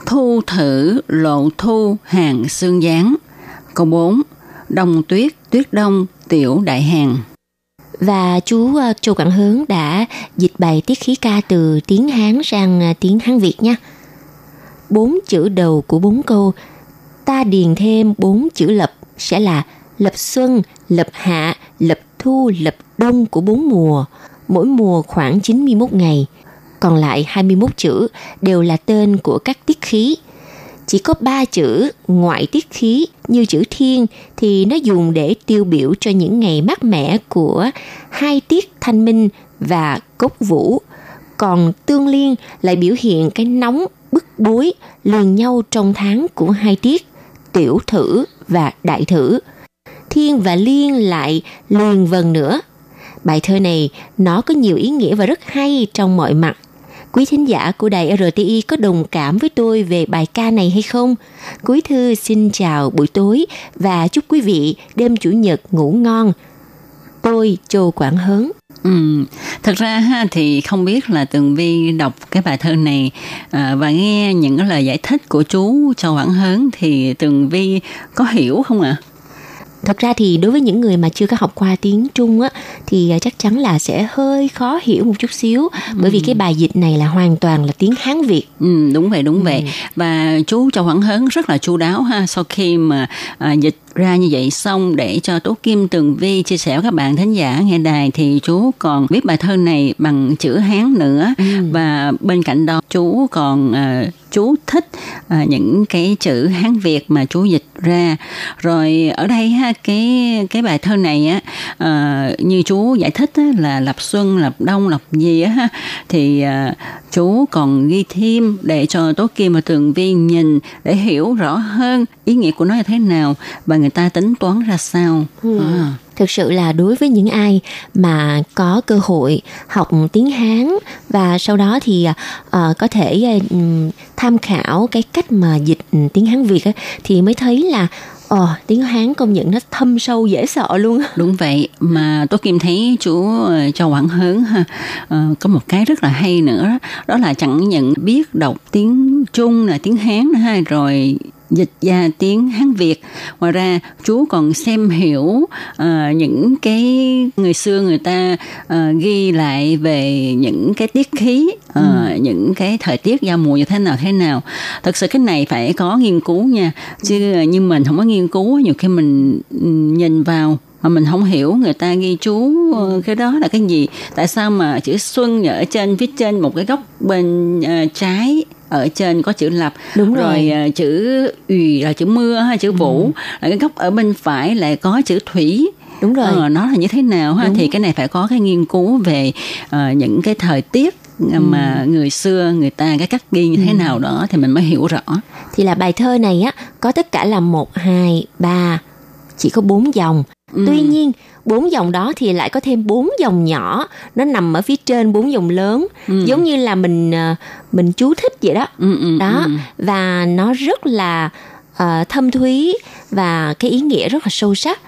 Thu thử lộ thu hàng xương giáng. Câu 4 Đông tuyết tuyết đông tiểu đại hàng. Và chú ờ, Châu Quảng Hướng đã dịch bài tiết khí ca từ tiếng Hán sang ờ, tiếng Hán Việt nha. Bốn chữ đầu của bốn câu ta điền thêm bốn chữ lập sẽ là lập xuân, lập hạ, lập thu, lập đông của bốn mùa. Mỗi mùa khoảng 91 ngày. Còn lại 21 chữ đều là tên của các tiết khí. Chỉ có ba chữ ngoại tiết khí như chữ thiên thì nó dùng để tiêu biểu cho những ngày mát mẻ của hai tiết thanh minh và cốc vũ. Còn tương liên lại biểu hiện cái nóng bức bối liền nhau trong tháng của hai tiết tiểu thử và đại thử. Thiên và liên lại liền vần nữa. Bài thơ này nó có nhiều ý nghĩa và rất hay trong mọi mặt. Quý thính giả của đài RTI có đồng cảm với tôi về bài ca này hay không? Cuối thư xin chào buổi tối và chúc quý vị đêm chủ nhật ngủ ngon. Tôi Châu Quảng Hớn. Ừ, thật ra ha thì không biết là Tường Vi đọc cái bài thơ này à, và nghe những cái lời giải thích của chú Châu Quảng Hớn thì Tường Vi có hiểu không ạ? Thật ra thì đối với những người mà chưa có học qua tiếng Trung á thì à, chắc chắn là sẽ hơi khó hiểu một chút xíu. Bởi vì cái bài dịch này là hoàn toàn là tiếng Hán Việt. Ừ, đúng vậy đúng vậy. Và chú Châu Quảng Hớn rất là chu đáo ha sau khi mà à, dịch ra như vậy xong để cho Tố Kim Tường Vi chia sẻ với các bạn thính giả nghe đài thì chú còn viết bài thơ này bằng chữ Hán nữa. Và bên cạnh đó chú còn à, chú thích à, những cái chữ Hán Việt mà chú dịch ra. Rồi ở đây ha cái cái bài thơ này á à, như chú giải thích á, là lập xuân lập đông lập gì á ha thì à, chú còn ghi thêm để cho Tố Kim và Tường Vi nhìn để hiểu rõ hơn ý nghĩa của nó như thế nào. Và người ta tính toán ra sao. À. Thực sự là đối với những ai mà có cơ hội học tiếng Hán và sau đó thì ờ, có thể ừm, tham khảo cái cách mà dịch tiếng Hán Việt á, thì mới thấy là ờ tiếng Hán công nhận nó thâm sâu dễ sợ luôn. Đúng vậy mà tôi Kim thấy chú cho Quảng Hớn ha ờ, có một cái rất là hay nữa đó, đó là chẳng những biết đọc tiếng Trung là tiếng Hán nữa ha rồi dịch ra tiếng Hán Việt. Ngoài ra chú còn xem hiểu ờ, những cái người xưa người ta ờ, ghi lại về những cái tiết khí ờ, những cái thời tiết giao mùa như thế nào thế nào. Thật sự cái này phải có nghiên cứu nha. Chứ như mình không có nghiên cứu nhiều khi mình ừ, nhìn vào mà mình không hiểu người ta ghi chú ờ, cái đó là cái gì. Tại sao mà chữ xuân ở trên phía trên một cái góc bên uh, trái ở trên có chữ lập Đúng rồi. uh, chữ ủy là chữ mưa hay chữ vũ ừ. là cái góc ở bên phải lại có chữ thủy Đúng rồi. Ờ, nó là như thế nào ha Đúng. thì cái này phải có cái nghiên cứu về uh, những cái thời tiết mà người xưa người ta cái cách ghi như thế nào đó thì mình mới hiểu rõ thì là bài thơ này á có tất cả là một hai ba chỉ có bốn dòng tuy nhiên bốn dòng đó thì lại có thêm bốn dòng nhỏ. Nó nằm ở phía trên bốn dòng lớn. Giống như là mình ờ, mình chú thích vậy đó. Ừ, ừ, đó. ừ. và nó rất là ờ, thâm thúy và cái ý nghĩa rất là sâu sắc.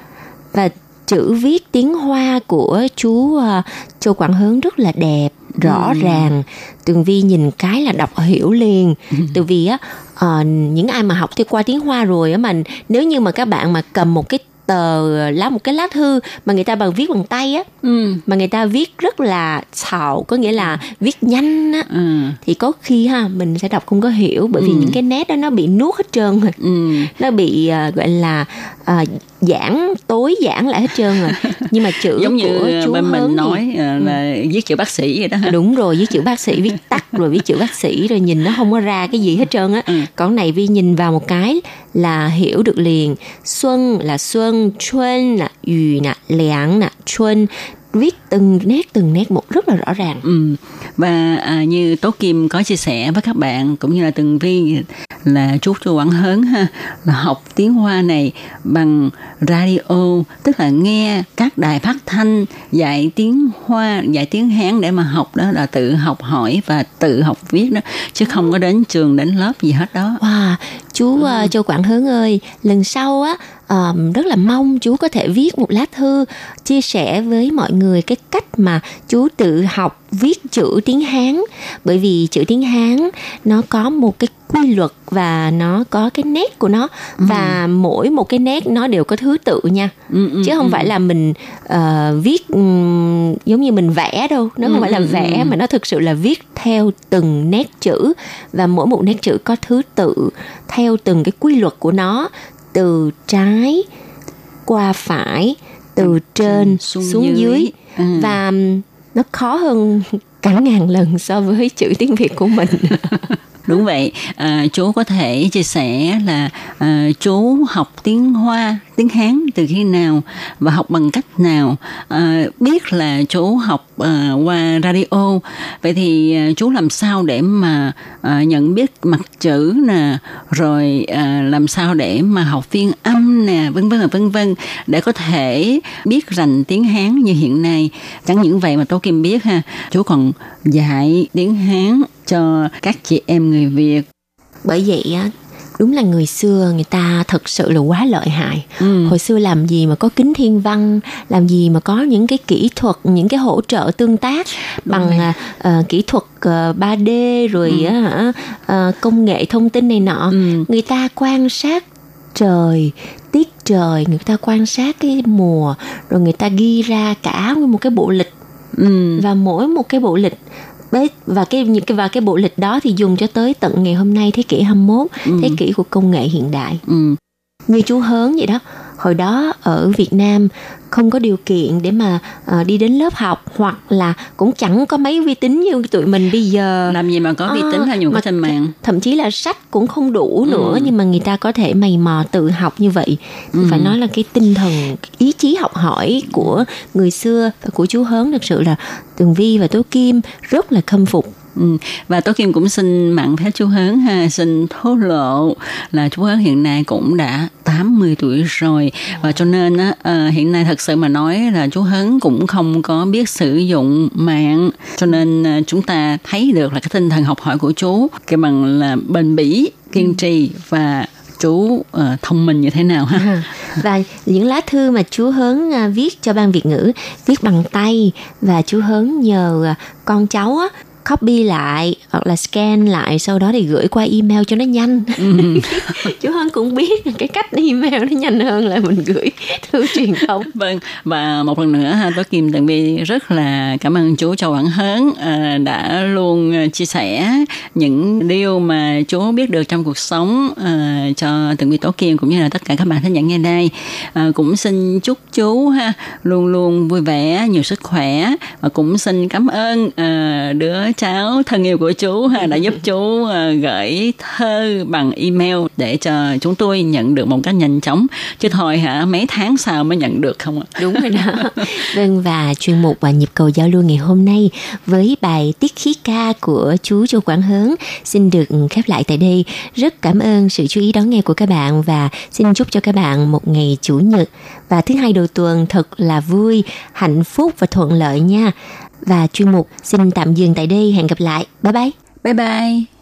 Và chữ viết tiếng hoa của chú ờ, châu quảng hướng rất là đẹp rõ ràng. Tường vi nhìn cái là đọc hiểu liền. Từ vì á ờ, những ai mà học theo qua tiếng hoa rồi á mà nếu như mà các bạn mà cầm một cái tờ lá một cái lá thư mà người ta bằng viết bằng tay á. Ừ. mà người ta viết rất là xạo có nghĩa là viết nhanh á. Ừ. thì có khi ha mình sẽ đọc không có hiểu bởi vì những cái nét đó nó bị nuốt hết trơn rồi. Ừ. nó bị à, gọi là à, giãn tối giãn lại hết trơn rồi. Nhưng mà chữ giống như của chú bên mình thì- nói ờ, là viết chữ bác sĩ vậy đó. Đúng rồi viết chữ bác sĩ viết tắt rồi viết chữ bác sĩ rồi nhìn nó không có ra cái gì hết trơn á. Ừ. còn này vi nhìn vào một cái là hiểu được liền. Xuân là xuân xuân là yu nè liang nè xuân viết từng nét từng nét một rất là rõ ràng Ừ. Và à, như Tố Kim có chia sẻ với các bạn cũng như là Tường Vi là chú Chu Quảng Hớn ha là học tiếng Hoa này bằng radio tức là nghe các đài phát thanh dạy tiếng Hoa dạy tiếng Hán để mà học đó là tự học hỏi và tự học viết đó chứ không có đến trường đến lớp gì hết đó. Wow, chú uh, Châu Quảng Hướng ơi, lần sau á ờm, rất là mong chú có thể viết một lá thư chia sẻ với mọi người cái cách mà chú tự học viết chữ tiếng Hán. Bởi vì chữ tiếng Hán nó có một cái quy luật và nó có cái nét của nó. Và mỗi một cái nét nó đều có thứ tự nha. Ừ, ừ, chứ không phải là mình ờ, viết ừm, giống như mình vẽ đâu. Nó không phải là vẽ mà nó thực sự là viết theo từng nét chữ. Và mỗi một nét chữ có thứ tự theo từng cái quy luật của nó. Từ trái qua phải từ trên xuống xuống, dưới. dưới, Ừ. và nó khó hơn cả ngàn lần so với chữ tiếng việt của mình. Đúng vậy, à, chú có thể chia sẻ là à, chú học tiếng Hoa, tiếng Hán từ khi nào và học bằng cách nào. À, biết là chú học à, qua radio, vậy thì à, chú làm sao để mà à, nhận biết mặt chữ nè, rồi à, làm sao để mà học phiên âm nè, vân vân và vân vân để có thể biết rành tiếng Hán như hiện nay. Chẳng những vậy mà tôi Kim biết ha, chú còn dạy tiếng Hán cho các chị em người Việt. bởi vậy á đúng là người xưa người ta thật sự là quá lợi hại Ừ. hồi xưa làm gì mà có kính thiên văn làm gì mà có những cái kỹ thuật những cái hỗ trợ tương tác bằng à, à, kỹ thuật à, 3D rồi hả à, công nghệ thông tin này nọ Ừ. người ta quan sát trời tiết trời người ta quan sát cái mùa rồi người ta ghi ra cả một cái bộ lịch Ừ. và mỗi một cái bộ lịch và cái những cái và cái bộ lịch đó thì dùng cho tới tận ngày hôm nay thế kỷ 21, thế kỷ của công nghệ hiện đại. Ừ. Như chú Hớn vậy đó, hồi đó ở Việt Nam không có điều kiện để mà ờ, đi đến lớp học hoặc là cũng chẳng có máy vi tính như tụi mình bây giờ. Làm gì mà có vi À, tính hay dùng mà cái trên mạng. thậm chí là sách cũng không đủ nữa Ừ. nhưng mà người ta có thể mày mò tự học như vậy thì phải nói là cái tinh thần ý chí học hỏi của người xưa và của chú Hớn thực sự là Tường Vi và Tố Kim rất là khâm phục Ừ. Và Tố Kim cũng xin mặn phép chú Hớn ha, xin thố lộ là chú Hớn hiện nay cũng đã 80 tuổi rồi và cho nên á, ờ, hiện nay thật sự mà nói là chú Hớn cũng không có biết sử dụng mạng cho nên ờ, chúng ta thấy được là cái tinh thần học hỏi của chú cái bằng là bền bỉ, kiên trì và chú uh, ờ, thông minh như thế nào ha. Ừ. và những lá thư mà chú Hớn uh, viết cho ban Việt ngữ viết bằng tay và chú Hớn nhờ uh, con cháu á copy lại hoặc là scan lại sau đó thì gửi qua email cho nó nhanh Ừ. chú Hân cũng biết cái cách email nó nhanh hơn là mình gửi thư truyền thông Vâng, và một lần nữa ha, tôi Kim Tường Vi rất là cảm ơn chú Châu Quảng Hớn à, đã luôn à, chia sẻ những điều mà chú biết được trong cuộc sống à, cho Tường Vi Tố Kim cũng như là tất cả các bạn thính giả nghe đây. Cũng xin chúc chú ha luôn luôn vui vẻ, nhiều sức khỏe và cũng xin cảm ơn à, đứa cháu thân yêu của chú ha đã giúp chú à, gửi thơ bằng email để cho chúng tôi nhận được một cách nhanh chóng. Chứ thôi hả mấy tháng sau mới nhận được không ạ? Đúng rồi đó. Vâng và chuyên mục và nhịp cầu giao lưu ngày hôm nay với bài tiết khí ca của chú Châu Quảng Hớn xin được khép lại tại đây. Rất cảm ơn sự chú ý đón nghe của các bạn và xin chúc cho các bạn một ngày chủ nhật. Và thứ hai đầu tuần thật là vui hạnh phúc và thuận lợi nha và chuyên mục xin tạm dừng tại đây. Hẹn gặp lại. Bye bye. Bye bye.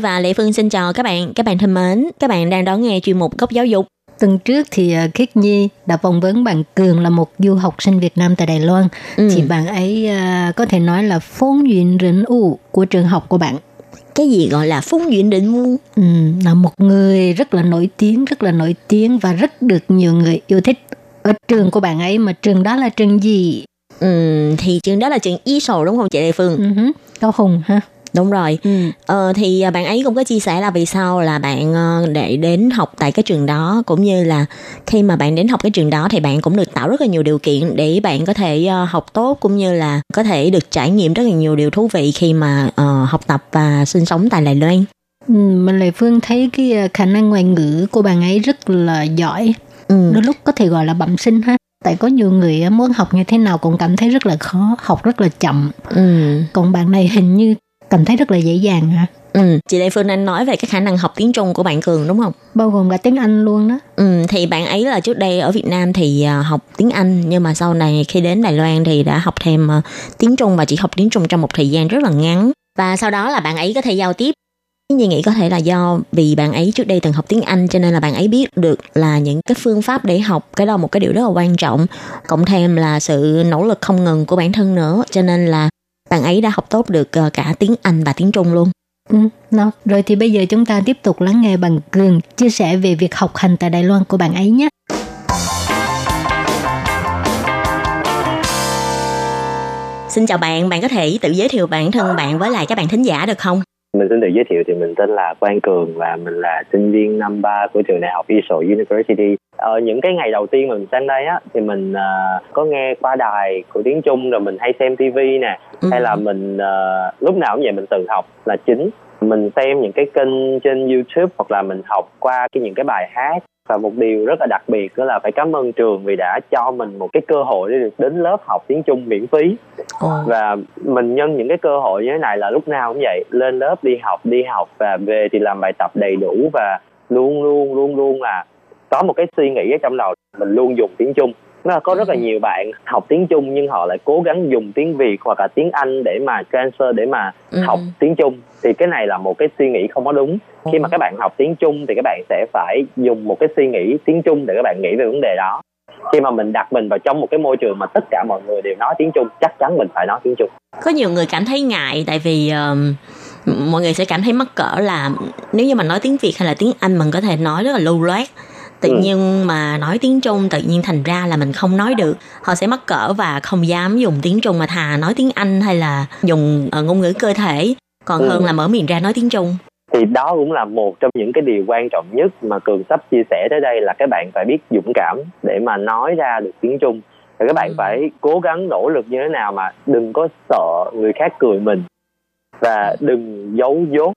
Nhi và Lệ Phương xin chào các bạn các bạn thân mến các bạn đang đón nghe chuyên mục góc giáo dục Tuần trước thì à, Khiết Nhi đã phỏng vấn bạn Cường là một du học sinh Việt Nam tại Đài Loan. Ừ. Thì bạn ấy à, có thể nói là phong duyên rỉnh ủ của trường học của bạn. cái gì gọi là phúng duyên định mu Ừ, là một người rất là nổi tiếng, rất là nổi tiếng và rất được nhiều người yêu thích ở trường của bạn ấy mà trường đó là trường gì? ừ, thì trường đó là trường y sầu đúng không chị Lệ Phương Ừ, hứ, Cao Hùng ha. Đúng rồi Ừ. Ờ, thì à, bạn ấy cũng có chia sẻ là vì sao là bạn ờ, để đến học tại cái trường đó cũng như là khi mà bạn đến học cái trường đó thì bạn cũng được tạo rất là nhiều điều kiện để bạn có thể ờ, học tốt cũng như là có thể được trải nghiệm rất là nhiều điều thú vị khi mà ờ, học tập và sinh sống tại Đài Loan. Ừ, mình Lệ Phương thấy cái khả năng ngoại ngữ của bạn ấy rất là giỏi. Ừ. Đôi lúc có thể gọi là bẩm sinh ha. Tại có nhiều người muốn học như thế nào cũng cảm thấy rất là khó, học rất là chậm. Ừ. Còn bạn này hình như cảm thấy rất là dễ dàng hả? Ừ. Chị Lê Phương anh nói về cái khả năng học tiếng Trung của bạn Cường đúng không? Bao gồm cả tiếng Anh luôn đó. Ừ, thì bạn ấy là trước đây ở Việt Nam thì à, học tiếng Anh nhưng mà sau này khi đến Đài Loan thì đã học thêm à, tiếng Trung và chỉ học tiếng Trung trong một thời gian rất là ngắn và sau đó là bạn ấy có thể giao tiếp Nhi nghĩ có thể là do vì bạn ấy trước đây từng học tiếng Anh cho nên là bạn ấy biết được là những cái phương pháp để học cái đó một cái điều rất là quan trọng cộng thêm là sự nỗ lực không ngừng của bản thân nữa cho nên là bạn ấy đã học tốt được ờ, cả tiếng Anh và tiếng Trung luôn Ừ, nó. Rồi thì bây giờ chúng ta tiếp tục lắng nghe bằng Cường chia sẻ về việc học hành tại Đài Loan của bạn ấy nhé. Xin chào bạn, bạn có thể tự giới thiệu bản thân bạn với lại các bạn thính giả được không? Mình xin tự giới thiệu thì mình tên là Quang Cường và mình là sinh viên năm 3 của trường đại học Israel University. Ở những cái ngày đầu tiên mình sang đây á thì mình uh, có nghe qua đài của tiếng Trung rồi mình hay xem TV nè Ừ. hay là mình uh, lúc nào cũng vậy mình tự học là chính. Mình xem những cái kênh trên YouTube hoặc là mình học qua cái những cái bài hát. Và một điều rất là đặc biệt đó là phải cảm ơn trường vì đã cho mình một cái cơ hội để được đến lớp học tiếng Trung miễn phí. Và mình nhân những cái cơ hội như thế này là lúc nào cũng vậy. Lên lớp đi học đi học và về thì làm bài tập đầy đủ và luôn luôn luôn luôn là có một cái suy nghĩ ở trong đầu mình luôn dùng tiếng Trung là có rất là nhiều bạn học tiếng Trung nhưng họ lại cố gắng dùng tiếng Việt hoặc là tiếng Anh để mà transfer để mà Ừ. học tiếng Trung. Thì cái này là một cái suy nghĩ không có đúng. Khi mà các bạn học tiếng Trung thì các bạn sẽ phải dùng một cái suy nghĩ tiếng Trung để các bạn nghĩ về vấn đề đó. Khi mà mình đặt mình vào trong một cái môi trường mà tất cả mọi người đều nói tiếng Trung chắc chắn mình phải nói tiếng Trung. Có nhiều người cảm thấy ngại tại vì um, mọi người sẽ cảm thấy mắc cỡ là nếu như mà nói tiếng Việt hay là tiếng Anh mình có thể nói rất là lưu loát tự Ừ. nhiên mà nói tiếng Trung tự nhiên thành ra là mình không nói được họ sẽ mắc cỡ và không dám dùng tiếng Trung mà thà nói tiếng Anh hay là dùng ờ, ngôn ngữ cơ thể còn Ừ. hơn là mở miệng ra nói tiếng Trung thì đó cũng là một trong những cái điều quan trọng nhất mà cường sắp chia sẻ tới đây là các bạn phải biết dũng cảm để mà nói ra được tiếng trung và các bạn Ừ. phải cố gắng nỗ lực như thế nào mà đừng có sợ người khác cười mình và đừng giấu dốt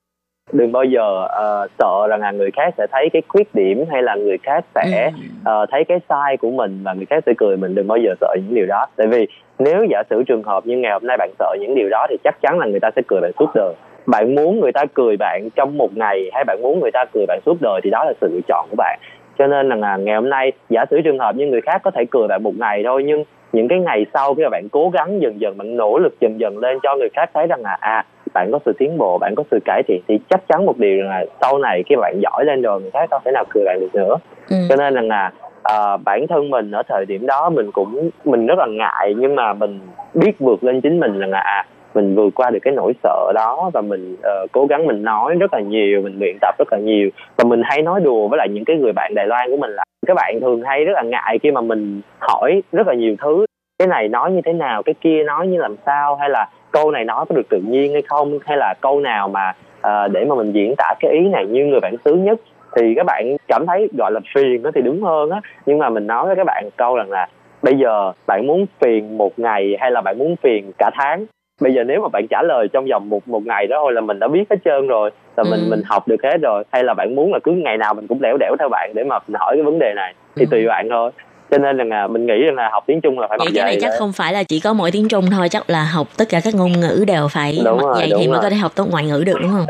đừng bao giờ ờ, sợ rằng là người khác sẽ thấy cái khuyết điểm hay là người khác sẽ ờ, thấy cái sai của mình và người khác sẽ cười. Mình đừng bao giờ sợ những điều đó. Tại vì nếu giả sử trường hợp như ngày hôm nay bạn sợ những điều đó thì chắc chắn là người ta sẽ cười bạn suốt đời. Bạn muốn người ta cười bạn trong một ngày hay bạn muốn người ta cười bạn suốt đời thì đó là sự lựa chọn của bạn. Cho nên là ngày hôm nay giả sử trường hợp như người khác có thể cười bạn một ngày thôi nhưng những cái ngày sau khi mà bạn cố gắng dần dần bạn nỗ lực dần dần lên cho người khác thấy rằng là à bạn có sự tiến bộ bạn có sự cải thiện thì chắc chắn một điều là sau này khi bạn giỏi lên rồi người khác không thể nào cười bạn được nữa Ừ. cho nên rằng là à, bản thân mình ở thời điểm đó mình cũng mình rất là ngại nhưng mà mình biết vượt lên chính mình rằng là à mình vượt qua được cái nỗi sợ đó và mình uh, cố gắng mình nói rất là nhiều mình luyện tập rất là nhiều. Và mình hay nói đùa với lại những cái người bạn Đài Loan của mình là các bạn thường hay rất là ngại khi mà mình hỏi rất là nhiều thứ. Cái này nói như thế nào cái kia nói như làm sao hay là câu này nói có được tự nhiên hay không hay là câu nào mà uh, để mà mình diễn tả cái ý này như người bản xứ nhất thì các bạn cảm thấy gọi là phiền nó thì đúng hơn á. Nhưng mà mình nói với các bạn câu rằng là bây giờ bạn muốn phiền một ngày hay là bạn muốn phiền cả tháng? Bây giờ nếu mà bạn trả lời trong vòng một một ngày đó thôi là mình đã biết hết trơn rồi là mình Ừ. mình học được hết rồi hay là bạn muốn là cứ ngày nào mình cũng lẻo đẻo theo bạn để mà mình hỏi cái vấn đề này thì Ừ. tùy bạn thôi cho nên là mình nghĩ rằng là học tiếng trung là phải Vậy mặc cái này chắc đấy. không phải là chỉ có mỗi tiếng Trung thôi, chắc là học tất cả các ngôn ngữ đều phải Đúng mặc rồi, đúng thì mới rồi. có thể học tốt ngoại ngữ được đúng không?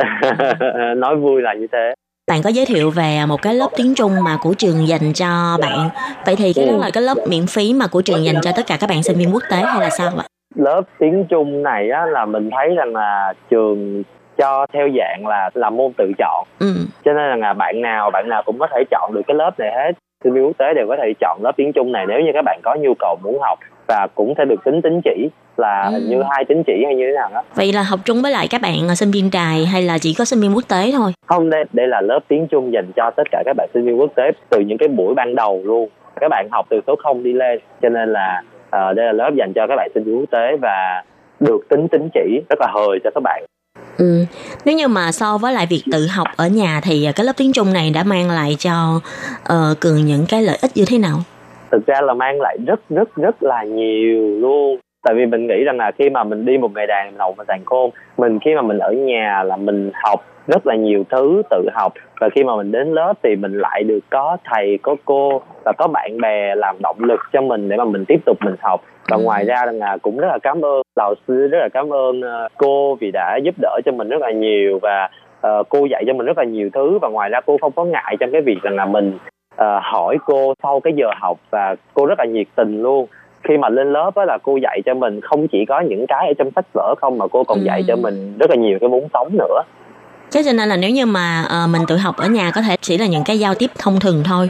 nói vui là như thế Bạn có giới thiệu về một cái lớp tiếng Trung mà của trường dành cho bạn. Vậy thì cái đó Ừ. là cái lớp miễn phí mà của trường dành cho tất cả các bạn sinh viên quốc tế hay là sao ạ? Lớp tiếng Trung này á là mình thấy rằng là trường cho theo dạng là là môn tự chọn Ừ. cho nên là bạn nào bạn nào cũng có thể chọn được cái lớp này hết sinh viên quốc tế đều có thể chọn lớp tiếng Trung này nếu như các bạn có nhu cầu muốn học và cũng sẽ được tính tín chỉ là Ừ. như hai tín chỉ hay như thế nào đó Vậy là học chung với lại các bạn sinh viên trài hay là chỉ có sinh viên quốc tế thôi? không đây đây là lớp tiếng Trung dành cho tất cả các bạn sinh viên quốc tế từ những cái buổi ban đầu luôn các bạn học từ số 0 đi lên cho nên là ờ, đây là lớp dành cho các bạn sinh viên quốc tế và được tính tín chỉ rất là hời cho các bạn Ừ. Nếu như mà so với lại việc tự học ở nhà thì ờ, cái lớp tiếng Trung này đã mang lại cho ờ, Cường những cái lợi ích như thế nào? thực ra là mang lại rất rất rất là nhiều luôn tại vì mình nghĩ rằng là khi mà mình đi một ngày đàn mình học sàn khôn mình khi mà mình ở nhà là mình học rất là nhiều thứ tự học. Và khi mà mình đến lớp thì mình lại được có thầy có cô và có bạn bè làm động lực cho mình để mà mình tiếp tục mình học. Và Ừ. ngoài ra là cũng rất là cảm ơn lão sư rất là cảm ơn ờ, cô vì đã giúp đỡ cho mình rất là nhiều và ờ, cô dạy cho mình rất là nhiều thứ. Và ngoài ra cô không có ngại trong cái việc rằng là mình ờ, hỏi cô sau cái giờ học và cô rất là nhiệt tình luôn khi mà lên lớp á là cô dạy cho mình không chỉ có những cái ở trong sách vở không mà cô còn Ừ. dạy cho mình rất là nhiều cái vốn sống nữa Thế cho nên là nếu như mà ờ, mình tự học ở nhà có thể chỉ là những cái giao tiếp thông thường thôi.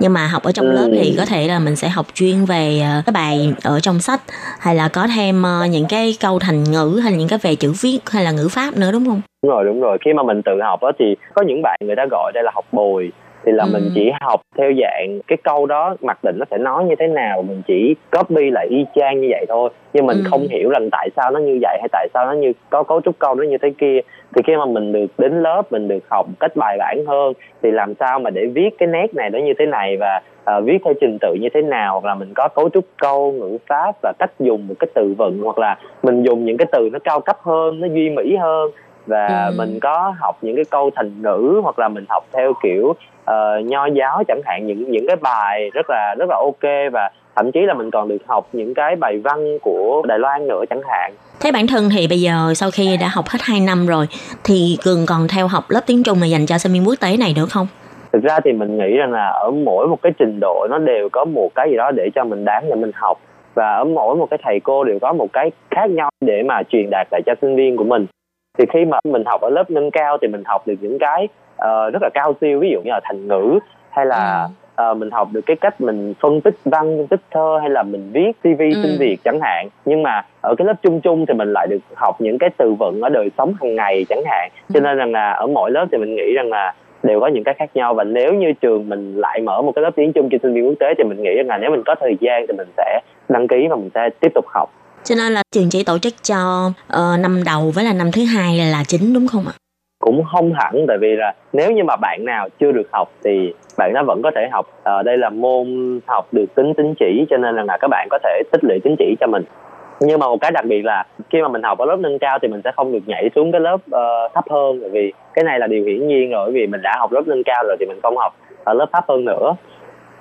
Nhưng mà học ở trong Ừ. lớp thì có thể là mình sẽ học chuyên về ờ, cái bài ở trong sách hay là có thêm ờ, những cái câu thành ngữ hay là những cái về chữ viết hay là ngữ pháp nữa đúng không? đúng rồi đúng rồi khi mà mình tự học á thì có những bạn người ta gọi đây là học bồi thì là Ừ. mình chỉ học theo dạng cái câu đó mặc định nó sẽ nói như thế nào mình chỉ copy lại y chang như vậy thôi nhưng mình Ừ. không hiểu rằng tại sao nó như vậy hay tại sao nó như có cấu trúc câu nó như thế kia thì khi mà mình được đến lớp mình được học một cách bài bản hơn thì làm sao mà để viết cái nét này nó như thế này và à, viết theo trình tự như thế nào hoặc là mình có cấu trúc câu ngữ pháp và cách dùng một cái từ vựng hoặc là mình dùng những cái từ nó cao cấp hơn nó duy mỹ hơn và Ừ. mình có học những cái câu thành ngữ hoặc là mình học theo kiểu ờ, nho giáo chẳng hạn những những cái bài rất là rất là ok và thậm chí là mình còn được học những cái bài văn của Đài Loan nữa chẳng hạn Thế bản thân thì bây giờ sau khi đã học hết 2 năm rồi thì Cường còn theo học lớp tiếng Trung này dành cho sinh viên quốc tế này nữa không? thực ra thì mình nghĩ rằng là ở mỗi một cái trình độ nó đều có một cái gì đó để cho mình đáng để mình học và ở mỗi một cái thầy cô đều có một cái khác nhau để mà truyền đạt lại cho sinh viên của mình thì khi mà mình học ở lớp nâng cao thì mình học được những cái ờ, rất là cao siêu ví dụ như là thành ngữ hay là ờ, mình học được cái cách mình phân tích văn phân tích thơ hay là mình viết CV Ừ. xin việc chẳng hạn. Nhưng mà ở cái lớp chung chung thì mình lại được học những cái từ vựng ở đời sống hàng ngày chẳng hạn. Cho nên rằng là ở mỗi lớp thì mình nghĩ rằng là đều có những cái khác nhau. Và nếu như trường mình lại mở một cái lớp tiếng Trung cho sinh viên quốc tế thì mình nghĩ rằng là nếu mình có thời gian thì mình sẽ đăng ký và mình sẽ tiếp tục học cho nên là trường chỉ tổ chức cho uh, năm đầu với là năm thứ hai là, là chính đúng không ạ? cũng không hẳn tại vì là nếu như mà bạn nào chưa được học thì bạn nó vẫn có thể học. Ờ, đây là môn học được tính tín chỉ cho nên là, các bạn có thể tích lũy tín chỉ cho mình. Nhưng mà một cái đặc biệt là khi mà mình học ở lớp nâng cao thì mình sẽ không được nhảy xuống cái lớp uh, thấp hơn bởi vì cái này là điều hiển nhiên rồi bởi vì mình đã học lớp nâng cao rồi thì mình không học ở lớp thấp hơn nữa.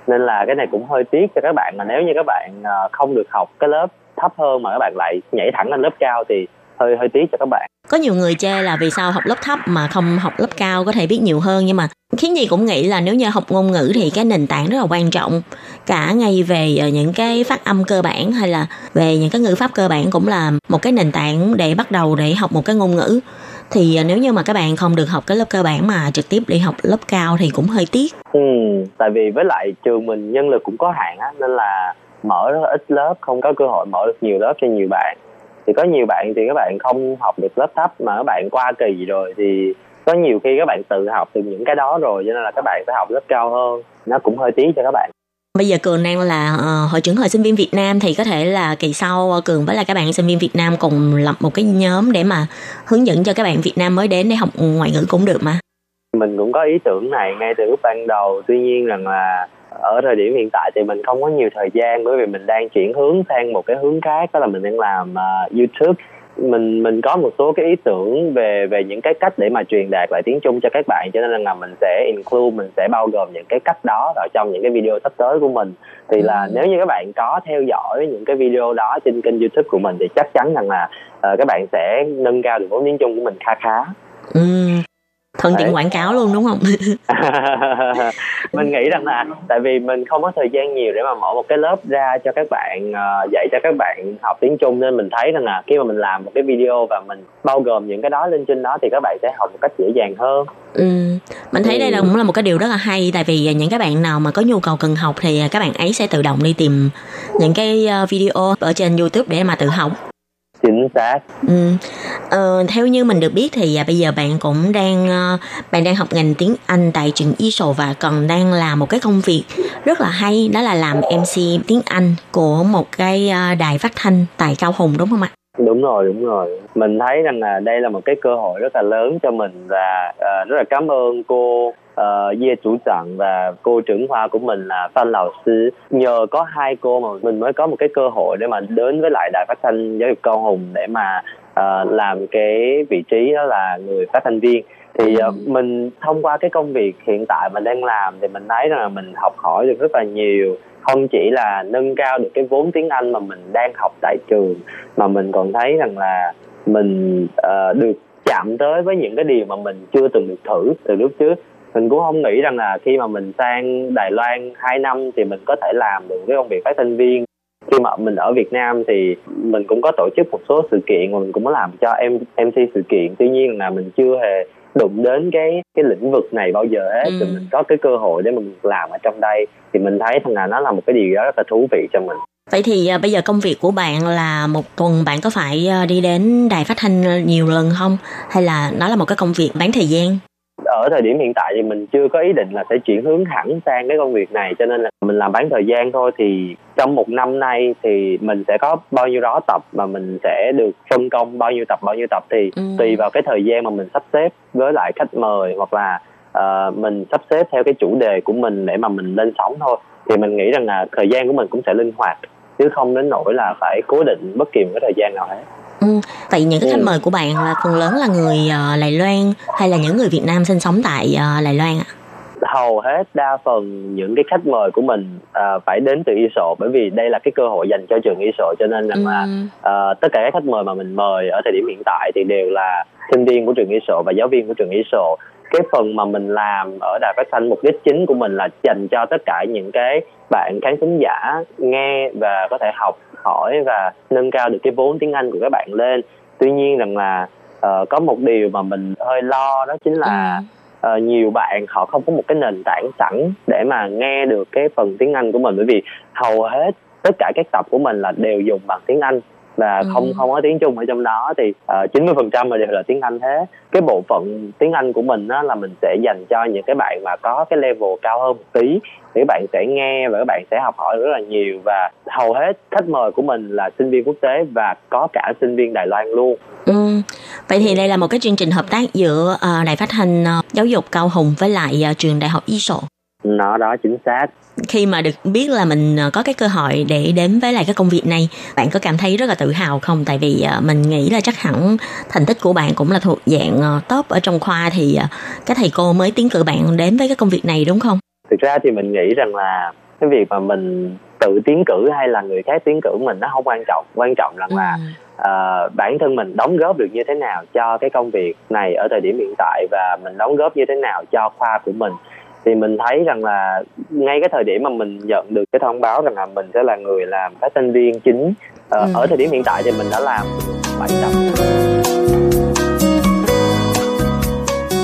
Nên là cái này cũng hơi tiếc cho các bạn mà nếu như các bạn uh, không được học cái lớp thấp hơn mà các bạn lại nhảy thẳng lên lớp cao thì hơi hơi tiếc cho các bạn. Có nhiều người chê là vì sao học lớp thấp mà không học lớp cao có thể biết nhiều hơn nhưng mà khiến gì cũng nghĩ là nếu như học ngôn ngữ thì cái nền tảng rất là quan trọng. Cả ngay về ờ, những cái phát âm cơ bản hay là về những cái ngữ pháp cơ bản cũng là một cái nền tảng để bắt đầu để học một cái ngôn ngữ. Thì ờ, nếu như mà các bạn không được học cái lớp cơ bản mà trực tiếp đi học lớp cao thì cũng hơi tiếc. Ừ, tại vì với lại trường mình nhân lực cũng có hạn á nên là mở rất là ít lớp không có cơ hội mở được nhiều lớp cho nhiều bạn. Thì có nhiều bạn thì các bạn không học được lớp thấp mà các bạn qua kỳ rồi thì có nhiều khi các bạn tự học từ những cái đó rồi cho nên là các bạn phải học lớp cao hơn. Nó cũng hơi tiếc cho các bạn. Bây giờ Cường đang là ờ, hội trưởng hội sinh viên Việt Nam thì có thể là kỳ sau ờ, Cường với là các bạn sinh viên Việt Nam cùng lập một cái nhóm để mà hướng dẫn cho các bạn Việt Nam mới đến để học ngoại ngữ cũng được mà. mình cũng có ý tưởng này ngay từ lúc ban đầu. Tuy nhiên rằng là ở thời điểm hiện tại thì mình không có nhiều thời gian bởi vì mình đang chuyển hướng sang một cái hướng khác đó là mình đang làm ờ, YouTube. Mình mình có một số cái ý tưởng về về những cái cách để mà truyền đạt lại tiếng Trung cho các bạn cho nên là mình sẽ include mình sẽ bao gồm những cái cách đó ở trong những cái video sắp tới của mình. Thì là nếu như các bạn có theo dõi những cái video đó trên kênh YouTube của mình thì chắc chắn rằng là ờ, các bạn sẽ nâng cao được vốn tiếng Trung của mình khá khá. Ừ. Thuận tiện quảng cáo luôn đúng không? mình nghĩ rằng là tại vì mình không có thời gian nhiều để mà mở một cái lớp ra cho các bạn ờ, dạy cho các bạn học tiếng Trung nên mình thấy rằng là khi mà mình làm một cái video và mình bao gồm những cái đó lên trên đó thì các bạn sẽ học một cách dễ dàng hơn ừ. Mình thấy đây là cũng là một cái điều rất là hay tại vì những các bạn nào mà có nhu cầu cần học thì các bạn ấy sẽ tự động đi tìm những cái ờ, video ở trên YouTube để mà tự học chính xác Ừ. Ờ, theo như mình được biết thì à, bây giờ bạn cũng đang ờ, bạn đang học ngành tiếng Anh tại trường ISO và còn đang làm một cái công việc rất là hay đó là làm MC tiếng Anh của một cái ờ, đài phát thanh tại Cao Hùng đúng không ạ? Đúng rồi đúng rồi. Mình thấy rằng là đây là một cái cơ hội rất là lớn cho mình và ờ, rất là cảm ơn cô uh, Ye chủ trận và cô trưởng khoa của mình là Phan Lào Sư. Nhờ có hai cô mà mình mới có một cái cơ hội để mà đến với lại đài phát thanh giáo dục Cao Hùng để mà ờ, làm cái vị trí đó là người phát thanh viên. Thì ờ, mình thông qua cái công việc hiện tại mình đang làm thì mình thấy rằng là mình học hỏi được rất là nhiều không chỉ là nâng cao được cái vốn tiếng Anh mà mình đang học tại trường mà mình còn thấy rằng là mình uh, được chạm tới với những cái điều mà mình chưa từng được thử từ lúc trước. Mình cũng không nghĩ rằng là khi mà mình sang Đài Loan 2 năm thì mình có thể làm được cái công việc phát thanh viên. Khi mà mình ở Việt Nam thì mình cũng có tổ chức một số sự kiện và mình cũng có làm cho em MC sự kiện. Tuy nhiên là mình chưa hề đụng đến cái cái lĩnh vực này bao giờ hết Ừ. thì mình có cái cơ hội để mình làm ở trong đây thì mình thấy rằng là nó là một cái điều đó rất là thú vị cho mình Vậy thì à, bây giờ công việc của bạn là một tuần bạn có phải à, đi đến đài phát thanh nhiều lần không? Hay là nó là một cái công việc bán thời gian? Ở thời điểm hiện tại thì mình chưa có ý định là sẽ chuyển hướng hẳn sang cái công việc này cho nên là mình làm bán thời gian thôi. Thì trong một năm nay thì mình sẽ có bao nhiêu đó tập mà mình sẽ được phân công bao nhiêu tập bao nhiêu tập. Thì Ừ. tùy vào cái thời gian mà mình sắp xếp với lại khách mời hoặc là ờ, mình sắp xếp theo cái chủ đề của mình để mà mình lên sóng thôi. Thì mình nghĩ rằng là thời gian của mình cũng sẽ linh hoạt chứ không đến nỗi là phải cố định bất kỳ một cái thời gian nào hết Ừ. Vậy những cái khách Ừ. mời của bạn là phần lớn là người à, Đài Loan hay là những người Việt Nam sinh sống tại à, Đài Loan ạ? hầu hết đa phần những cái khách mời của mình à, phải đến từ ISO bởi vì đây là cái cơ hội dành cho trường ISO cho nên rằng là à, tất cả các khách mời mà mình mời ở thời điểm hiện tại thì đều là sinh viên của trường ISO và giáo viên của trường ISO cái phần mà mình làm ở đài phát thanh mục đích chính của mình là dành cho tất cả những cái bạn khán thính giả nghe và có thể học hỏi và nâng cao được cái vốn tiếng Anh của các bạn lên. Tuy nhiên rằng là ờ, có một điều mà mình hơi lo đó chính là ờ, nhiều bạn họ không có một cái nền tảng sẵn để mà nghe được cái phần tiếng Anh của mình. Bởi vì hầu hết tất cả các tập của mình là đều dùng bằng tiếng Anh và Ừ. không không có tiếng Trung ở trong đó thì chín mươi phần trăm đều là tiếng Anh thế cái bộ phận tiếng Anh của mình á, là mình sẽ dành cho những cái bạn mà có cái level cao hơn một tí thì các bạn sẽ nghe và các bạn sẽ học hỏi rất là nhiều và hầu hết khách mời của mình là sinh viên quốc tế và có cả sinh viên Đài Loan luôn Ừ. Vậy thì đây là một cái chương trình hợp tác giữa ờ, đài phát thanh ờ, giáo dục Cao Hùng với lại ờ, trường đại học Y Sổ. nó đó chính xác Khi mà được biết là mình ờ, có cái cơ hội để đến với lại cái công việc này, bạn có cảm thấy rất là tự hào không? Tại vì ờ, mình nghĩ là chắc hẳn thành tích của bạn cũng là thuộc dạng ờ, top ở trong khoa thì các thầy cô mới tiến cử bạn đến với cái công việc này đúng không? thực ra thì mình nghĩ rằng là cái việc mà mình tự tiến cử hay là người khác tiến cử mình nó không quan trọng quan trọng rằng là Ừ. ờ, bản thân mình đóng góp được như thế nào cho cái công việc này ở thời điểm hiện tại và mình đóng góp như thế nào cho khoa của mình thì mình thấy rằng là ngay cái thời điểm mà mình nhận được cái thông báo rằng là mình sẽ là người làm phát thanh viên chính ờ, Ừ. ở thời điểm hiện tại thì mình đã làm 7 tập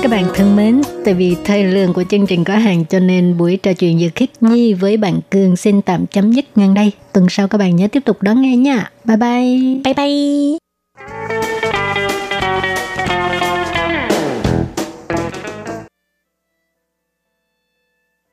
Các bạn thân mến, tại vì thời lượng của chương trình có hạn cho nên buổi trò chuyện giữa Khiết Nhi với bạn Cường xin tạm chấm dứt ngang đây. Tuần sau các bạn nhớ tiếp tục đón nghe nha. Bye bye. Bye bye.